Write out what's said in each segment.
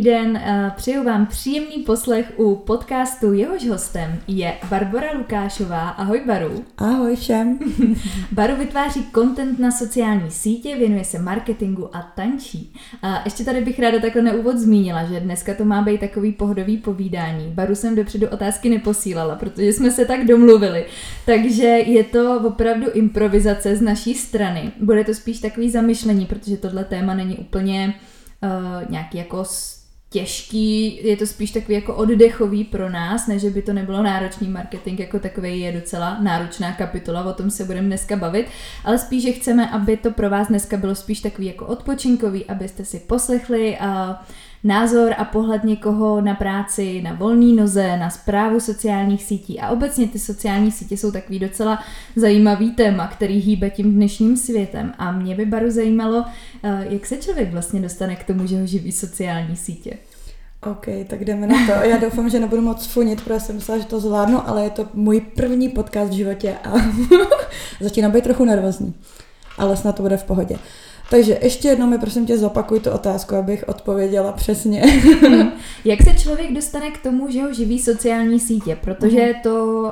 dobrý den, eh, přeju vám příjemný poslech u podcastu. Jehož hostem je Barbara Lukášová. Ahoj Baru. Ahoj všem. Baru vytváří content na sociální sítě, věnuje se marketingu a tančí. A ještě tady bych ráda takhle na úvod zmínila, že dneska to má být takový pohodový povídání. Baru jsem dopředu otázky neposílala, protože jsme se tak domluvili. Takže je to opravdu improvizace z naší strany. Bude to spíš takový zamyšlení, protože tohle téma není úplně uh, nějaký jako těžký, je to spíš takový jako oddechový pro nás, než by to nebylo náročný marketing jako takový je docela náročná kapitola, o tom se budeme dneska bavit, ale spíš, že chceme, aby to pro vás dneska bylo spíš takový jako odpočinkový, abyste si poslechli a uh, názor a pohled někoho na práci, na volný noze, na zprávu sociálních sítí a obecně ty sociální sítě jsou takový docela zajímavý téma, který hýbe tím dnešním světem a mě by baru zajímalo, eh, jak se člověk vlastně dostane k tomu, že ho živí sociální sítě. OK, tak jdeme na to. Já doufám, že nebudu moc funit, protože jsem myslela, že to zvládnu, ale je to můj první podcast v životě a začínám být trochu nervózní. Ale snad to bude v pohodě. Takže ještě jednou mi prosím tě zopakuj tu otázku, abych odpověděla přesně. Jak se člověk dostane k tomu, že ho živí sociální sítě? Protože mhm. to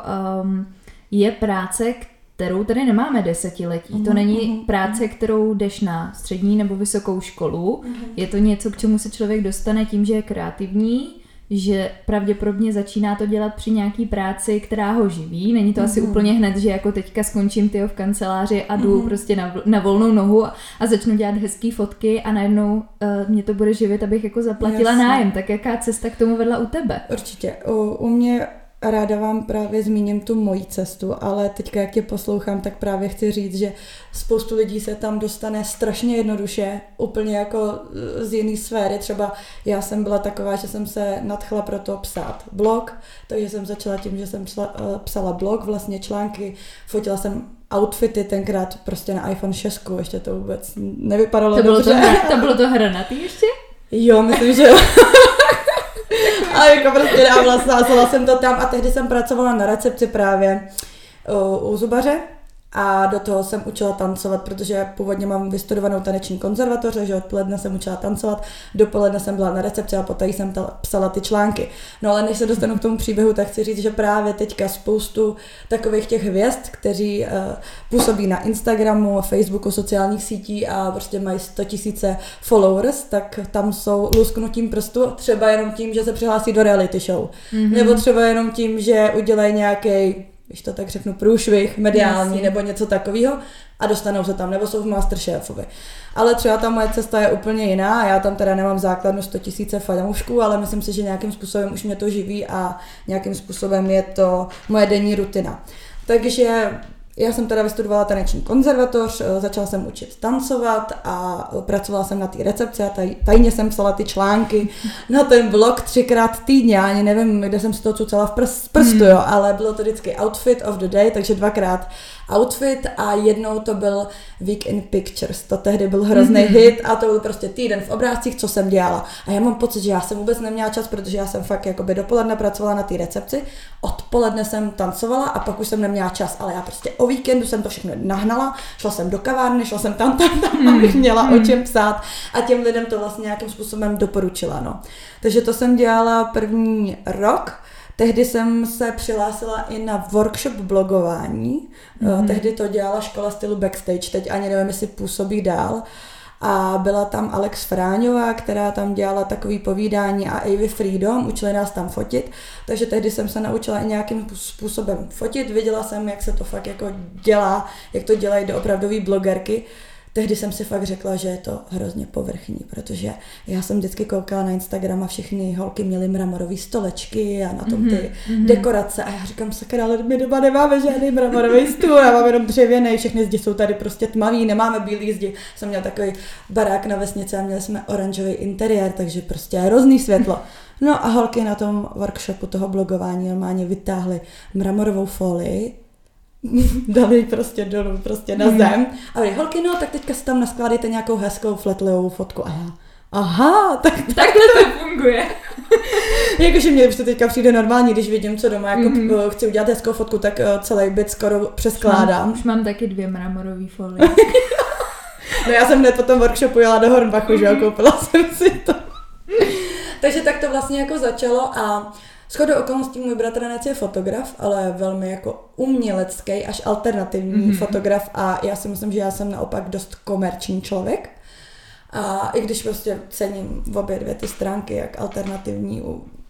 um, je práce, kterou tady nemáme desetiletí. To mhm, není mhm, práce, kterou jdeš na střední nebo vysokou školu. Je to něco, k čemu se člověk dostane tím, že je kreativní, že pravděpodobně začíná to dělat při nějaký práci, která ho živí. Není to mm-hmm. asi mhm. úplně hned, že jako teďka skončím tyho v kanceláři a jdu mm-hmm. prostě na, na volnou nohu a, a začnu dělat hezké fotky a najednou uh, mě to bude živit, abych jako zaplatila Jasně. nájem. Tak jaká cesta k tomu vedla u tebe? Určitě. U, u mě ráda vám právě zmíním tu moji cestu, ale teďka, jak tě poslouchám, tak právě chci říct, že spoustu lidí se tam dostane strašně jednoduše, úplně jako z jiné sféry. Třeba já jsem byla taková, že jsem se nadchla pro to psát blog, takže jsem začala tím, že jsem psala, eh, psala blog, vlastně články, fotila jsem outfity tenkrát prostě na iPhone 6, ještě to vůbec nevypadalo to bylo dobře. To, to bylo to hranatý ještě? Jo, myslím, že a jako prostě dávala, sázela jsem to tam a tehdy jsem pracovala na recepci právě u zubaře a do toho jsem učila tancovat, protože původně mám vystudovanou taneční konzervatoř, takže odpoledne jsem učila tancovat, dopoledne jsem byla na recepci a poté jsem psala ty články. No ale než se dostanu k tomu příběhu, tak chci říct, že právě teďka spoustu takových těch hvězd, kteří uh, působí na Instagramu, Facebooku, sociálních sítí a prostě mají 100 tisíce followers, tak tam jsou lusknutím prstu třeba jenom tím, že se přihlásí do reality show. Mm-hmm. Nebo třeba jenom tím, že udělají nějaký když to tak řeknu, průšvih mediální Jasně. nebo něco takového a dostanou se tam, nebo jsou v Masterchefovi. Ale třeba ta moje cesta je úplně jiná, já tam teda nemám základnu 100 000 fanoušků, ale myslím si, že nějakým způsobem už mě to živí a nějakým způsobem je to moje denní rutina. Takže já jsem teda vystudovala taneční konzervatoř, eh, začala jsem učit tancovat a pracovala jsem na té recepci a taj, tajně jsem psala ty články na ten blog třikrát týdně. Já ani nevím, kde jsem si to cucala v prstu, hmm. jo, ale bylo to vždycky outfit of the day, takže dvakrát outfit a jednou to byl Week in Pictures. To tehdy byl hrozný mm-hmm. hit a to byl prostě týden v obrázcích, co jsem dělala. A já mám pocit, že já jsem vůbec neměla čas, protože já jsem fakt jakoby dopoledne pracovala na té recepci, odpoledne jsem tancovala a pak už jsem neměla čas, ale já prostě o víkendu jsem to všechno nahnala, šla jsem do kavárny, šla jsem tam, tam, tam, mm. abych měla o čem psát a těm lidem to vlastně nějakým způsobem doporučila. No. Takže to jsem dělala první rok Tehdy jsem se přihlásila i na workshop blogování. Mm-hmm. Tehdy to dělala škola stylu Backstage, teď ani nevím, jestli působí dál. A byla tam Alex Fráňová, která tam dělala takový povídání a Avy Freedom, učili nás tam fotit. Takže tehdy jsem se naučila i nějakým způsobem fotit. Viděla jsem, jak se to fakt jako dělá, jak to dělají do opravdové blogerky tehdy jsem si fakt řekla, že je to hrozně povrchní, protože já jsem vždycky koukala na Instagram a všechny holky měly mramorové stolečky a na tom ty mm-hmm. dekorace a já říkám, sakra, ale my doma nemáme žádný mramorový stůl, já mám jenom dřevěný, všechny zdi jsou tady prostě tmavý, nemáme bílý zdi. Jsem měla takový barák na vesnici a měli jsme oranžový interiér, takže prostě hrozný světlo. No a holky na tom workshopu toho blogování normálně vytáhly mramorovou folii, dali prostě dolů, prostě na hmm. zem. A vy, holky, no, tak teďka si tam naskládejte nějakou hezkou fletlivou fotku. A já, aha, tak takhle to funguje. Jakože mě už to teďka přijde normální, když vidím, co doma jako mm-hmm. chci udělat hezkou fotku, tak uh, celý byt skoro přeskládám. Už mám, už mám taky dvě mramorové folie. no já jsem hned po tom workshopu jela do Hornbachu, mm-hmm. že jo, mhm. koupila jsem si to. Takže tak to vlastně jako začalo a Shodou okolností můj bratranec je fotograf, ale velmi jako umělecký až alternativní mm-hmm. fotograf a já si myslím, že já jsem naopak dost komerční člověk. A i když prostě cením v obě dvě ty stránky, jak alternativní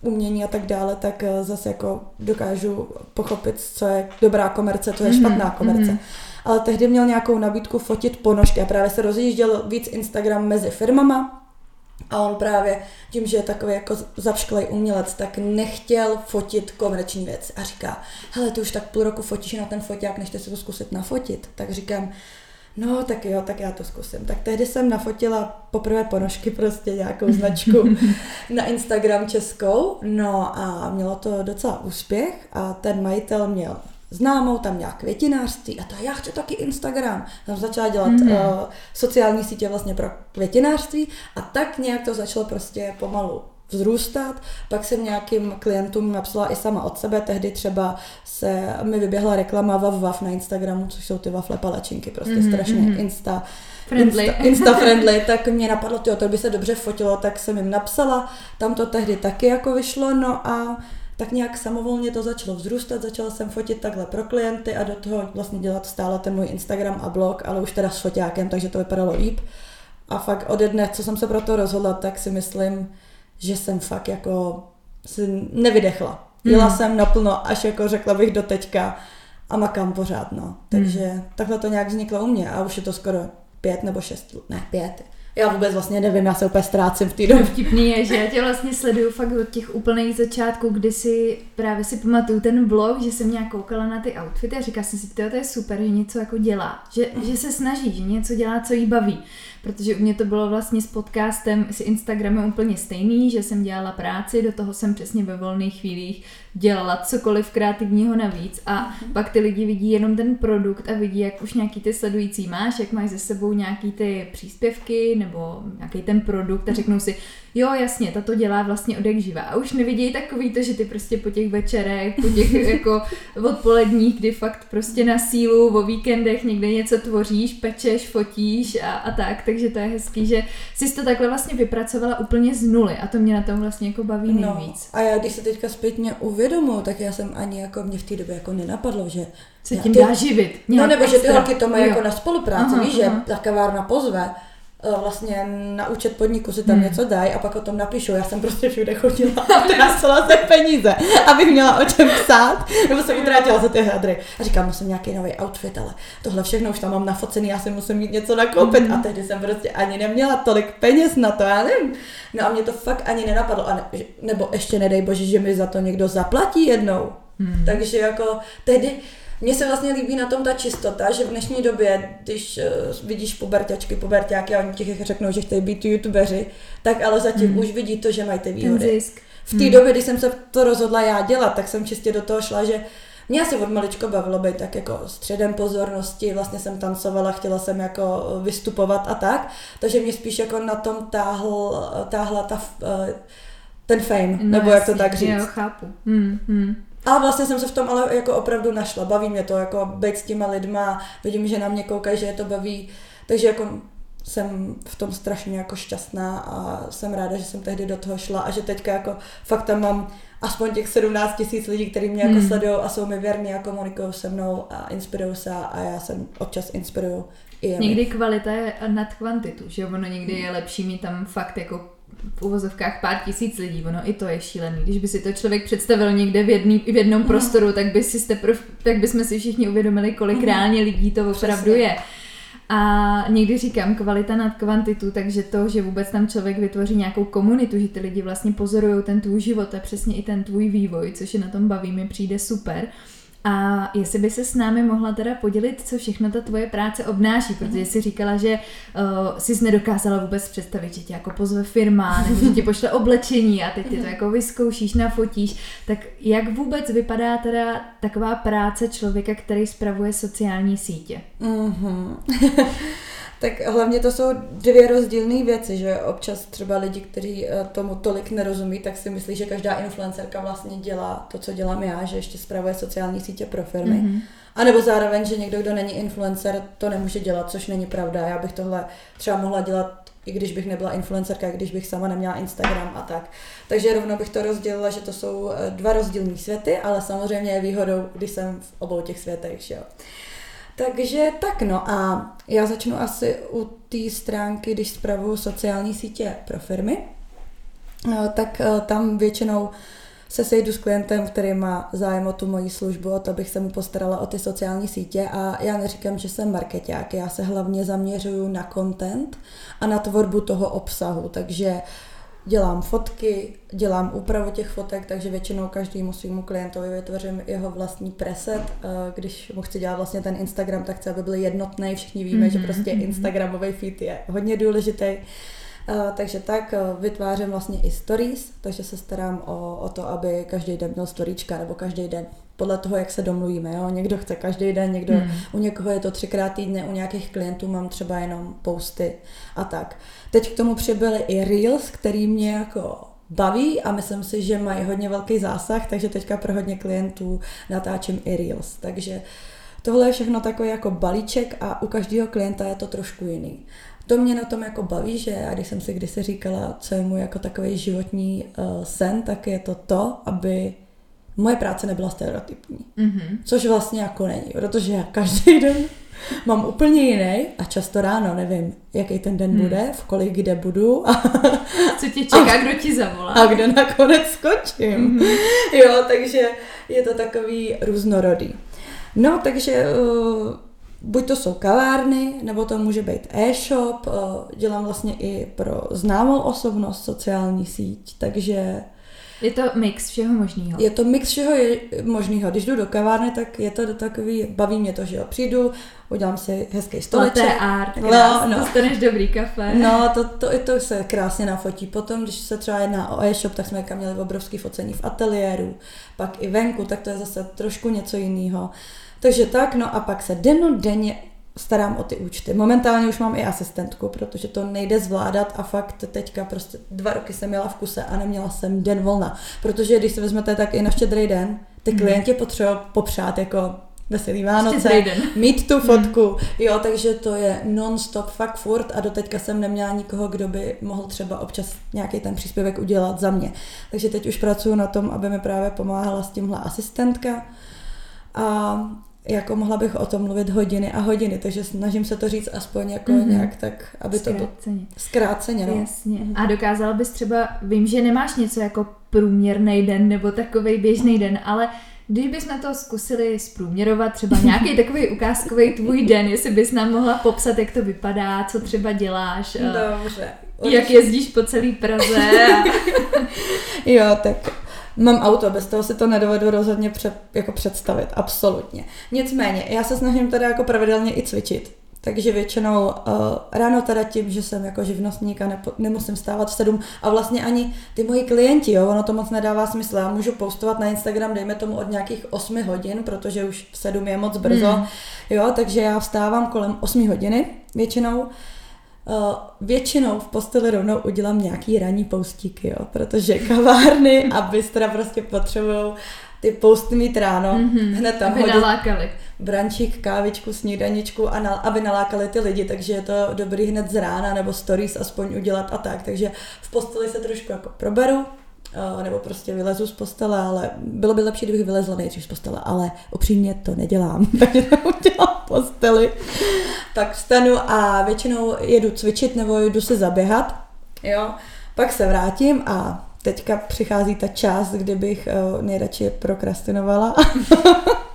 umění a tak dále, tak eh, zase jako dokážu pochopit, co je dobrá komerce, co je mm-hmm. špatná komerce. Mm-hmm. Ale tehdy měl nějakou nabídku fotit ponožky a právě se rozjížděl víc Instagram mezi firmama a on právě tím, že je takový jako zapšklej umělec, tak nechtěl fotit komerční věc a říká, hele, ty už tak půl roku fotíš na ten foťák, než si to zkusit nafotit. Tak říkám, no tak jo, tak já to zkusím. Tak tehdy jsem nafotila poprvé ponožky, prostě nějakou značku na Instagram českou, no a mělo to docela úspěch a ten majitel měl známou, tam měla květinářství a to já chci taky Instagram. Tam začala dělat mm-hmm. uh, sociální sítě vlastně pro květinářství a tak nějak to začalo prostě pomalu vzrůstat. Pak jsem nějakým klientům napsala i sama od sebe, tehdy třeba se mi vyběhla reklama Vav Vav na Instagramu, což jsou ty wafle palačinky, prostě mm-hmm. strašně mhm. insta friendly. Insta, insta friendly, tak mě napadlo, tyjo, to by se dobře fotilo, tak jsem jim napsala, tam to tehdy taky jako vyšlo, no a tak nějak samovolně to začalo vzrůstat, začala jsem fotit takhle pro klienty a do toho vlastně dělat stále ten můj Instagram a blog, ale už teda s foťákem, takže to vypadalo líp. A fakt ode dne, co jsem se pro to rozhodla, tak si myslím, že jsem fakt jako si nevydechla. Jela mm. jsem naplno, až jako řekla bych do teďka a makám pořád, no. Takže mm. takhle to nějak vzniklo u mě a už je to skoro pět nebo šest, ne pět, já vůbec vlastně nevím, já se úplně ztrácím v té době. Vtipný je, že já tě vlastně sleduju fakt od těch úplných začátků, kdy si právě si pamatuju ten blog, že jsem nějak koukala na ty outfity a říkala jsem si, to je super, že něco jako dělá, že, že se snaží, že něco dělá, co jí baví protože u mě to bylo vlastně s podcastem, s Instagramem úplně stejný, že jsem dělala práci, do toho jsem přesně ve volných chvílích dělala cokoliv kreativního navíc a mm-hmm. pak ty lidi vidí jenom ten produkt a vidí, jak už nějaký ty sledující máš, jak máš ze sebou nějaký ty příspěvky nebo nějaký ten produkt a řeknou si, jo, jasně, tato dělá vlastně od jak živa. A už nevidějí takový to, že ty prostě po těch večerech, po těch jako odpoledních, kdy fakt prostě na sílu, o víkendech někde něco tvoříš, pečeš, fotíš a, a tak, takže to je hezký, že jsi to takhle vlastně vypracovala úplně z nuly a to mě na tom vlastně jako baví no, nejvíc. No, a já když se teďka zpětně uvědomuji, tak já jsem ani jako mě v té době jako nenapadlo, že se tím ty, dá živit. No nebo extra. že ty holky to mají jo. jako na spolupráci, aha, víš, že ta kavárna pozve vlastně na účet podniku si tam hmm. něco dají a pak o tom napíšou. Já jsem prostě všude chodila a trásila se peníze, abych měla o čem psát, nebo jsem utrátila za ty hadry. A říkám, musím nějaký nový outfit, ale tohle všechno už tam mám nafocený, já si musím mít něco nakoupit. Hmm. A tehdy jsem prostě ani neměla tolik peněz na to, já nevím. No a mě to fakt ani nenapadlo. A ne, nebo ještě nedej bože, že mi za to někdo zaplatí jednou. Hmm. Takže jako tehdy, mně se vlastně líbí na tom ta čistota, že v dnešní době, když uh, vidíš puberťačky, puberťáky a oni těch řeknou, že chtějí být youtubeři, tak ale zatím hmm. už vidí to, že mají ty výhody. Ten zisk. V té hmm. době, kdy jsem se to rozhodla já dělat, tak jsem čistě do toho šla, že mě asi od maličko bavilo být tak jako středem pozornosti, vlastně jsem tancovala, chtěla jsem jako vystupovat a tak, takže mě spíš jako na tom táhl, táhla ta, eh, ten fame, no, nebo jasný, jak to tak říct. Jo, chápu. Hmm, hmm. A vlastně jsem se v tom ale jako opravdu našla. Baví mě to, jako být s těma lidma, vidím, že na mě koukají, že je to baví. Takže jako jsem v tom strašně jako šťastná a jsem ráda, že jsem tehdy do toho šla a že teďka jako fakt tam mám aspoň těch 17 tisíc lidí, kteří mě jako hmm. sledují a jsou mi věrní a komunikují se mnou a inspirují se a já jsem občas inspiruju. I někdy kvalita je nad kvantitu, že ono někdy je lepší mít tam fakt jako v uvozovkách pár tisíc lidí, ono i to je šílený. Když by si to člověk představil někde v, jedný, v jednom no. prostoru, tak by si teprv, tak bychom si všichni uvědomili, kolik mm. reálně lidí to opravdu Přesně. je. A někdy říkám kvalita nad kvantitu, takže to, že vůbec tam člověk vytvoří nějakou komunitu, že ty lidi vlastně pozorují ten tvůj život a přesně i ten tvůj vývoj, což je na tom baví, mi přijde super. A jestli by se s námi mohla teda podělit, co všechno ta tvoje práce obnáší, protože jsi říkala, že uh, jsi nedokázala vůbec představit, že tě jako pozve firma, nebo že ti pošle oblečení a teď ty to jako vyzkoušíš, nafotíš. Tak jak vůbec vypadá teda taková práce člověka, který spravuje sociální sítě? Mm-hmm. Tak hlavně to jsou dvě rozdílné věci, že občas třeba lidi, kteří eh, tomu tolik nerozumí, tak si myslí, že každá influencerka vlastně dělá to, co dělám já, že ještě spravuje sociální sítě pro firmy. Mm-hmm. A nebo zároveň, že někdo, kdo není influencer, to nemůže dělat, což není pravda. Já bych tohle třeba mohla dělat i když bych nebyla influencerka, když bych sama neměla Instagram a tak. Takže rovnou bych to rozdělila, že to jsou eh, dva rozdílní světy, ale samozřejmě je výhodou, když jsem v obou těch světech, že jo. Takže tak no a já začnu asi u té stránky, když zpravuju sociální sítě pro firmy, eh, tak eh, tam většinou se sejdu s klientem, který má zájem o tu moji službu, o to bych se mu postarala o ty sociální sítě. A já neříkám, že jsem marketák, já se hlavně zaměřuju na content a na tvorbu toho obsahu, takže dělám fotky, dělám úpravu těch fotek, takže většinou každému svýmu klientovi vytvořím jeho vlastní preset. Když mu chci dělat vlastně ten Instagram, tak chci, aby byl jednotný. Všichni víme, mm-hmm. že mhm, prostě mhm. Instagramový feed je hodně důležitý. Uh, takže tak uh, vytvářím vlastně i stories, takže se starám o, o to, aby každý den měl storíčka, nebo každý den podle toho, jak se domluvíme. Jo? Někdo chce každý den, někdo, hmm. u někoho je to třikrát týdně, u nějakých klientů mám třeba jenom posty a tak. Teď k tomu přibyly i Reels, který mě jako baví a myslím si, že mají hodně velký zásah, takže teďka pro hodně klientů natáčím i Reels. Takže tohle je všechno takový jako balíček a u každého klienta je to trošku jiný to mě na tom jako baví, že já když jsem si kdysi říkala, co je můj jako takový životní uh, sen, tak je to to, aby moje práce nebyla stereotypní. Mm-hmm. Což vlastně jako není, protože já každý den mám úplně jiný a často ráno nevím, jaký ten den hmm. bude, v kolik kde budu. A, Co tě čeká, a, kdo ti zavolá. A kde nakonec skočím. Mm-hmm. Jo, takže je to takový různorodý. No, takže uh, buď to jsou kavárny, nebo to může být e-shop, eh, dělám vlastně i pro známou osobnost sociální síť, takže... Je to mix všeho možného. Je to mix všeho možného. Když jdu do kavárny, tak je to takový, baví mě to, že jo, přijdu, udělám si hezký stoleček. Latte art, no, no. dostaneš dobrý kafe. No, to, to, i to se krásně nafotí. Potom, když se třeba jedná o e-shop, tak jsme měli obrovský focení v ateliéru, pak i venku, tak to je zase trošku něco jiného. Takže tak, no a pak se denně starám o ty účty. Momentálně už mám i asistentku, protože to nejde zvládat a fakt teďka prostě dva roky jsem měla v kuse a neměla jsem den volna. Protože když se vezmete tak i na štědrý den, ty mhm. klienti potřebují popřát jako veselý Vánoce, mít tu fotku, jo, takže to je non-stop, fakt furt a doteďka jsem neměla nikoho, kdo by mohl třeba občas nějaký ten příspěvek udělat za mě. Takže teď už pracuji na tom, aby mi právě pomáhala s tímhle asistentka a jako mohla bych o tom mluvit hodiny a hodiny, takže snažím se to říct aspoň jako mm-hmm. nějak tak, aby zkráceně. to bylo zkráceně. No. Jasně. A dokázala bys třeba, vím, že nemáš něco jako průměrný den nebo takový běžný den, ale když bychom to zkusili zprůměrovat, třeba nějaký takový ukázkový tvůj den, jestli bys nám mohla popsat, jak to vypadá, co třeba děláš. Dobře. Jak jezdíš po celý Praze. jo, tak Mám auto, bez toho si to nedovedu rozhodně před, jako představit, absolutně. Nicméně, já se snažím teda jako pravidelně i cvičit. Takže většinou uh, ráno teda tím, že jsem jako živnostník a nepo, nemusím stávat v sedm a vlastně ani ty moji klienti, jo, ono to moc nedává smysl. Já můžu postovat na Instagram, dejme tomu od nějakých 8 hodin, protože už v sedm je moc brzo, hmm. jo, takže já vstávám kolem 8 hodiny většinou Uh, většinou v posteli rovnou udělám nějaký ranní poustíky, jo, protože kavárny a bystra prostě potřebují ty pousty mít ráno, mm-hmm, hned tam aby nalákali. brančík, kávičku, snídaničku, a na, aby nalákali ty lidi, takže je to dobrý hned z rána nebo stories aspoň udělat a tak, takže v posteli se trošku jako proberu, nebo prostě vylezu z postele, ale bylo by lepší, kdybych vylezla nejdřív z postele, ale upřímně to nedělám, takže to udělám posteli. Tak vstanu a většinou jedu cvičit nebo jdu se zaběhat, jo, pak se vrátím a teďka přichází ta část, kdy bych nejradši prokrastinovala.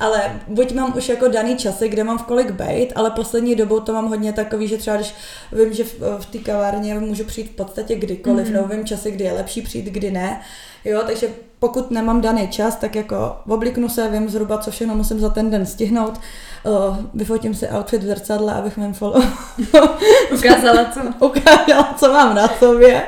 ale buď mám už jako daný časy, kde mám v kolik bejt, ale poslední dobou to mám hodně takový, že třeba když vím, že v, v té kavárně můžu přijít v podstatě kdykoliv, mm-hmm. nebo vím časy, kdy je lepší přijít, kdy ne, jo, takže pokud nemám daný čas, tak jako obliknu se, vím zhruba, co všechno musím za ten den stihnout, uh, vyfotím si outfit v zrcadle, abych mým follow... ukázala, co... ukázala, co mám na sobě.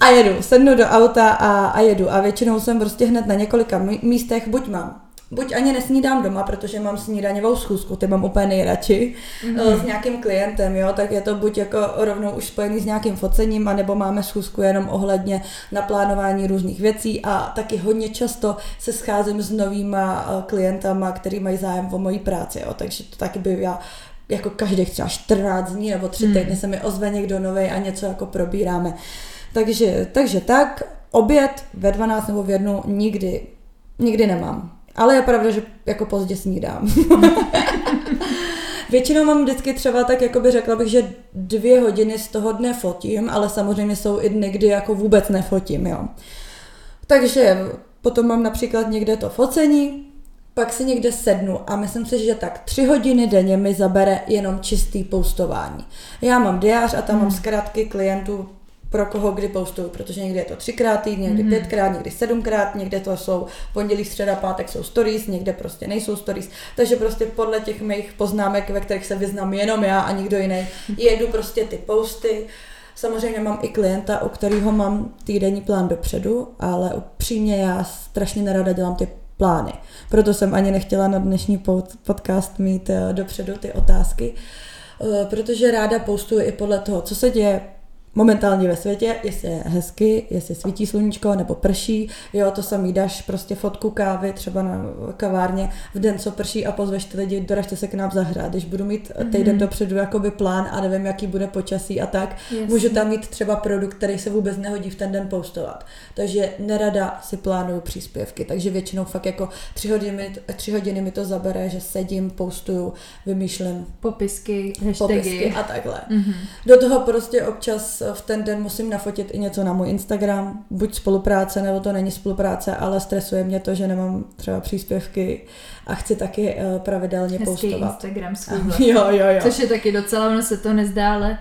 A jedu, sednu do auta a, a jedu. A většinou jsem prostě hned na několika místech, buď mám buď ani nesnídám doma, protože mám snídaněvou schůzku, ty mám úplně nejradši, mm-hmm. s nějakým klientem, jo, tak je to buď jako rovnou už spojený s nějakým focením, anebo máme schůzku jenom ohledně naplánování různých věcí a taky hodně často se scházím s novýma eh, klientama, který mají zájem o mojí práci, jo, takže to taky by já jako každých třeba 14 dní nebo 3 mm. týdny se mi ozve někdo nový a něco jako probíráme. Takže, takže tak, oběd ve 12 nebo v jednu nikdy, nikdy nemám. Ale je pravda, že jako pozdě snídám. Většinou mám vždycky třeba tak, jako by řekla bych, že dvě hodiny z toho dne fotím, ale samozřejmě jsou i dny, kdy jako vůbec nefotím, jo. Takže potom mám například někde to focení, pak si někde sednu a myslím si, že tak tři hodiny denně mi zabere jenom čistý postování. Já mám diář a tam hmm. mám zkrátky klientů pro koho kdy postuju, protože někdy je to třikrát týdně, někdy mm-hmm. pětkrát, někdy sedmkrát, někde to jsou pondělí, středa, pátek jsou stories, někde prostě nejsou stories. Takže prostě podle těch mých poznámek, ve kterých se vyznám jenom já a nikdo jiný, jedu prostě ty posty. Samozřejmě mám i klienta, u kterého mám týdenní plán dopředu, ale upřímně já strašně nerada dělám ty plány. Proto jsem ani nechtěla na dnešní podcast mít eh, dopředu ty otázky, eh, protože ráda postuji i podle toho, co se děje momentálně ve světě, jestli je hezky, jestli svítí sluníčko nebo prší, jo, to samý dáš prostě fotku kávy třeba na kavárně v den, co prší a pozveš ty lidi, doražte se k nám zahrát. Když budu mít týden mm-hmm. dopředu jakoby plán a nevím, jaký bude počasí a tak, Jasně. můžu tam mít třeba produkt, který se vůbec nehodí v ten den postovat. Takže nerada si plánuju příspěvky, takže většinou fakt jako tři hodiny, tři hodiny mi to zabere, že sedím, postuju, vymýšlím popisky, hashtagy popisky a takhle. Mm-hmm. Do toho prostě občas v ten den musím nafotit i něco na můj Instagram, buď spolupráce, nebo to není spolupráce, ale stresuje mě to, že nemám třeba příspěvky a chci taky uh, pravidelně Hezký postovat. Instagram svůj. Jo, jo, jo. Což je taky docela, ono se to nezdá, ale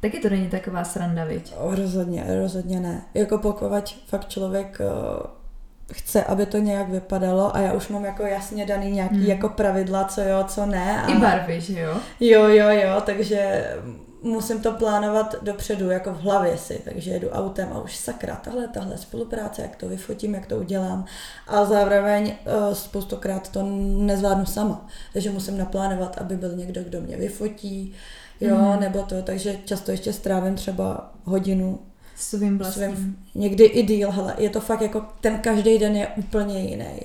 taky to není taková sranda, viď? Rozhodně, rozhodně ne. Jako pokud fakt člověk uh, chce, aby to nějak vypadalo a já už mám jako jasně daný nějaký hmm. jako pravidla, co jo, co ne. A... I barvy, že jo? Jo, jo, jo, takže musím to plánovat dopředu, jako v hlavě si, takže jedu autem a už sakra, tahle, tahle spolupráce, jak to vyfotím, jak to udělám a zároveň uh, spoustokrát to nezvládnu sama, takže musím naplánovat, aby byl někdo, kdo mě vyfotí, jo, mm. nebo to, takže často ještě strávím třeba hodinu svým vlastním. Svým, někdy i díl, hele, je to fakt jako, ten každý den je úplně jiný.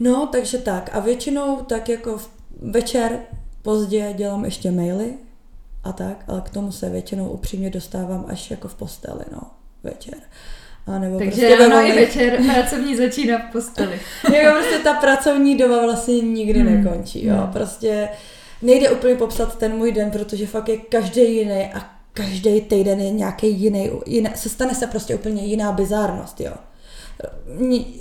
No, takže tak. A většinou tak jako večer pozdě dělám ještě maily, a tak, ale k tomu se většinou upřímně dostávám až jako v posteli, no, večer. A nebo Takže prostě ráno i večer pracovní začíná v posteli. jako prostě ta pracovní doba vlastně nikdy hmm. nekončí, jo, hmm. prostě nejde úplně popsat ten můj den, protože fakt je každý jiný a každý týden je nějaký jiný, jiný, se stane se prostě úplně jiná bizárnost, jo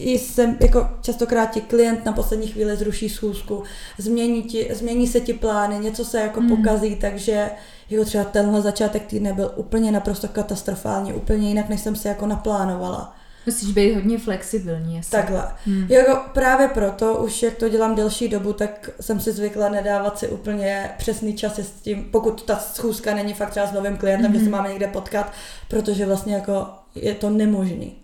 jsem jako častokrát ti klient na poslední chvíli zruší schůzku, změní, ti, změní se ti plány, něco se jako mm. pokazí, takže jako třeba tenhle začátek týdne byl úplně naprosto katastrofální, úplně jinak, než jsem si jako naplánovala. Musíš být hodně flexibilní. Asi. Takhle. Hmm. Jako právě proto, už jak to dělám delší dobu, tak jsem si zvykla nedávat si úplně přesný čas s tím, pokud ta schůzka není fakt třeba s novým klientem, hmm. že se hmm. máme někde potkat, protože vlastně jako je to nemožný.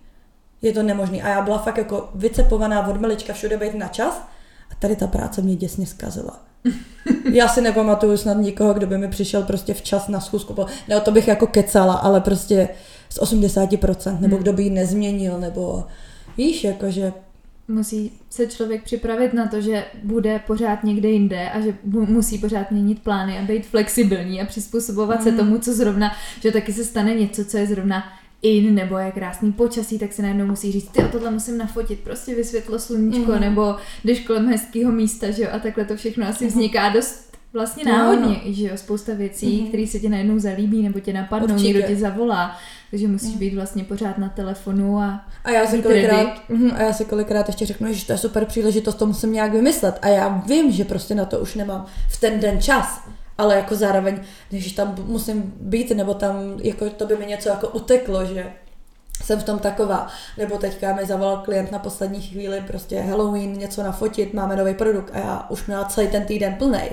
Je to nemožný. A já byla fakt jako vycepovaná od malička všude být na čas a tady ta práce mě děsně zkazila. Já si nepamatuju snad nikoho, kdo by mi přišel prostě včas na schůzku. Ne, to bych jako kecala, ale prostě z 80%, nebo hmm. kdo by ji nezměnil, nebo víš, jakože musí se člověk připravit na to, že bude pořád někde jinde a že musí pořád měnit plány a být flexibilní a přizpůsobovat mm. se hmm. tomu, co zrovna, že taky se stane něco, co je zrovna in, nebo je krásný počasí, tak si najednou musí říct, ty tohle musím nafotit, prostě vysvětlo sluníčko, mm. nebo jdeš kolem hezkého místa, že jo, a takhle to všechno asi mm. vzniká dost vlastně náhodně, no, no. že jo, spousta věcí, mm. které se ti najednou zalíbí, nebo tě napadnou, Určitě. někdo tě zavolá, takže musíš mm. být vlastně pořád na telefonu a a já si kolikrát, mm, a já si kolikrát ještě řeknu, že to je super příležitost, to musím nějak vymyslet a já vím, že prostě na to už nemám v ten den čas ale jako zároveň, když tam musím být, nebo tam, jako to by mi něco jako uteklo, že jsem v tom taková. Nebo teďka mi zavolal klient na poslední chvíli, prostě Halloween, něco nafotit, máme nový produkt a já už měla celý ten týden plný.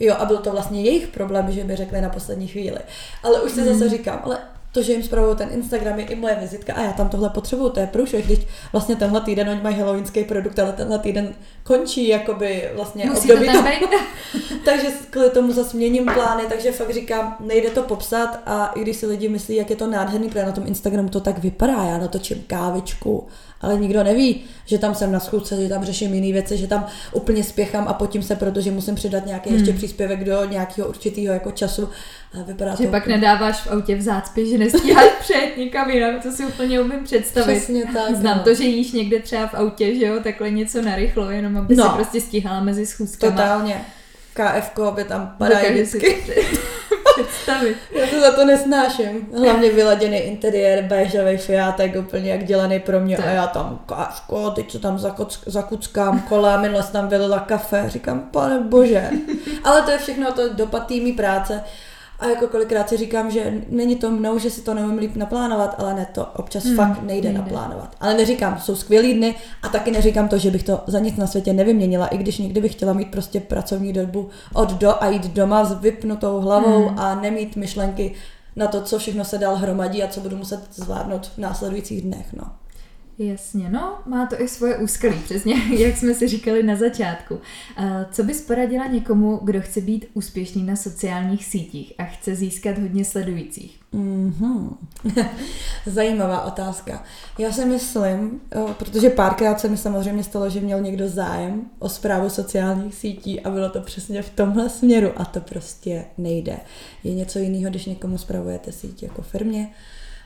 Jo, a byl to vlastně jejich problém, že mi řekli na poslední chvíli. Ale už si mm. zase říkám, ale to, že jim zpravuju ten Instagram je i moje vizitka a já tam tohle potřebuju, to je průšvih, když vlastně tenhle týden oni mají halloweenský produkt, ale tenhle týden končí jakoby vlastně Musí období. To takže kvůli tomu zase měním plány, takže fakt říkám, nejde to popsat a i když si lidi myslí, jak je to nádherný, protože na tom Instagramu to tak vypadá, já natočím kávičku, ale nikdo neví, že tam jsem na schůdce, že tam řeším jiné věci, že tam úplně spěchám a potím se, protože musím přidat nějaký hmm. ještě příspěvek do nějakého určitého jako času. A vypadá že to pak úplně... nedáváš v autě v zácpě, že nestíháš přejet nikam jinam, to si úplně umím představit. Přesně tak. Znám no. to, že jíš někde třeba v autě, že jo, takhle něco narychlo, jenom aby no. si prostě stíhala mezi schůzkama. Totálně. KFK by tam padají vždycky. představit. Já to za to nesnáším. Hlavně vyladěný interiér, béžový fiátek, úplně jak dělaný pro mě. Tak. A já tam, káško, teď co tam zakuckám kola, minule jsem tam vylila kafe. Říkám, pane bože. Ale to je všechno to dopad mý práce. A jako kolikrát si říkám, že není to mnou, že si to neumím líp naplánovat, ale ne to občas hmm, fakt nejde, nejde naplánovat. Ale neříkám, jsou skvělý dny a taky neříkám to, že bych to za nic na světě nevyměnila, i když někdy bych chtěla mít prostě pracovní dobu od do a jít doma s vypnutou hlavou hmm. a nemít myšlenky na to, co všechno se dál hromadí a co budu muset zvládnout v následujících dnech. No. Jasně, no, má to i svoje úskalí, přesně jak jsme si říkali na začátku. Co bys poradila někomu, kdo chce být úspěšný na sociálních sítích a chce získat hodně sledujících? Mm-hmm. Zajímavá otázka. Já si myslím, protože párkrát se mi samozřejmě stalo, že měl někdo zájem o zprávu sociálních sítí a bylo to přesně v tomhle směru a to prostě nejde. Je něco jiného, když někomu zpravujete síť jako firmě,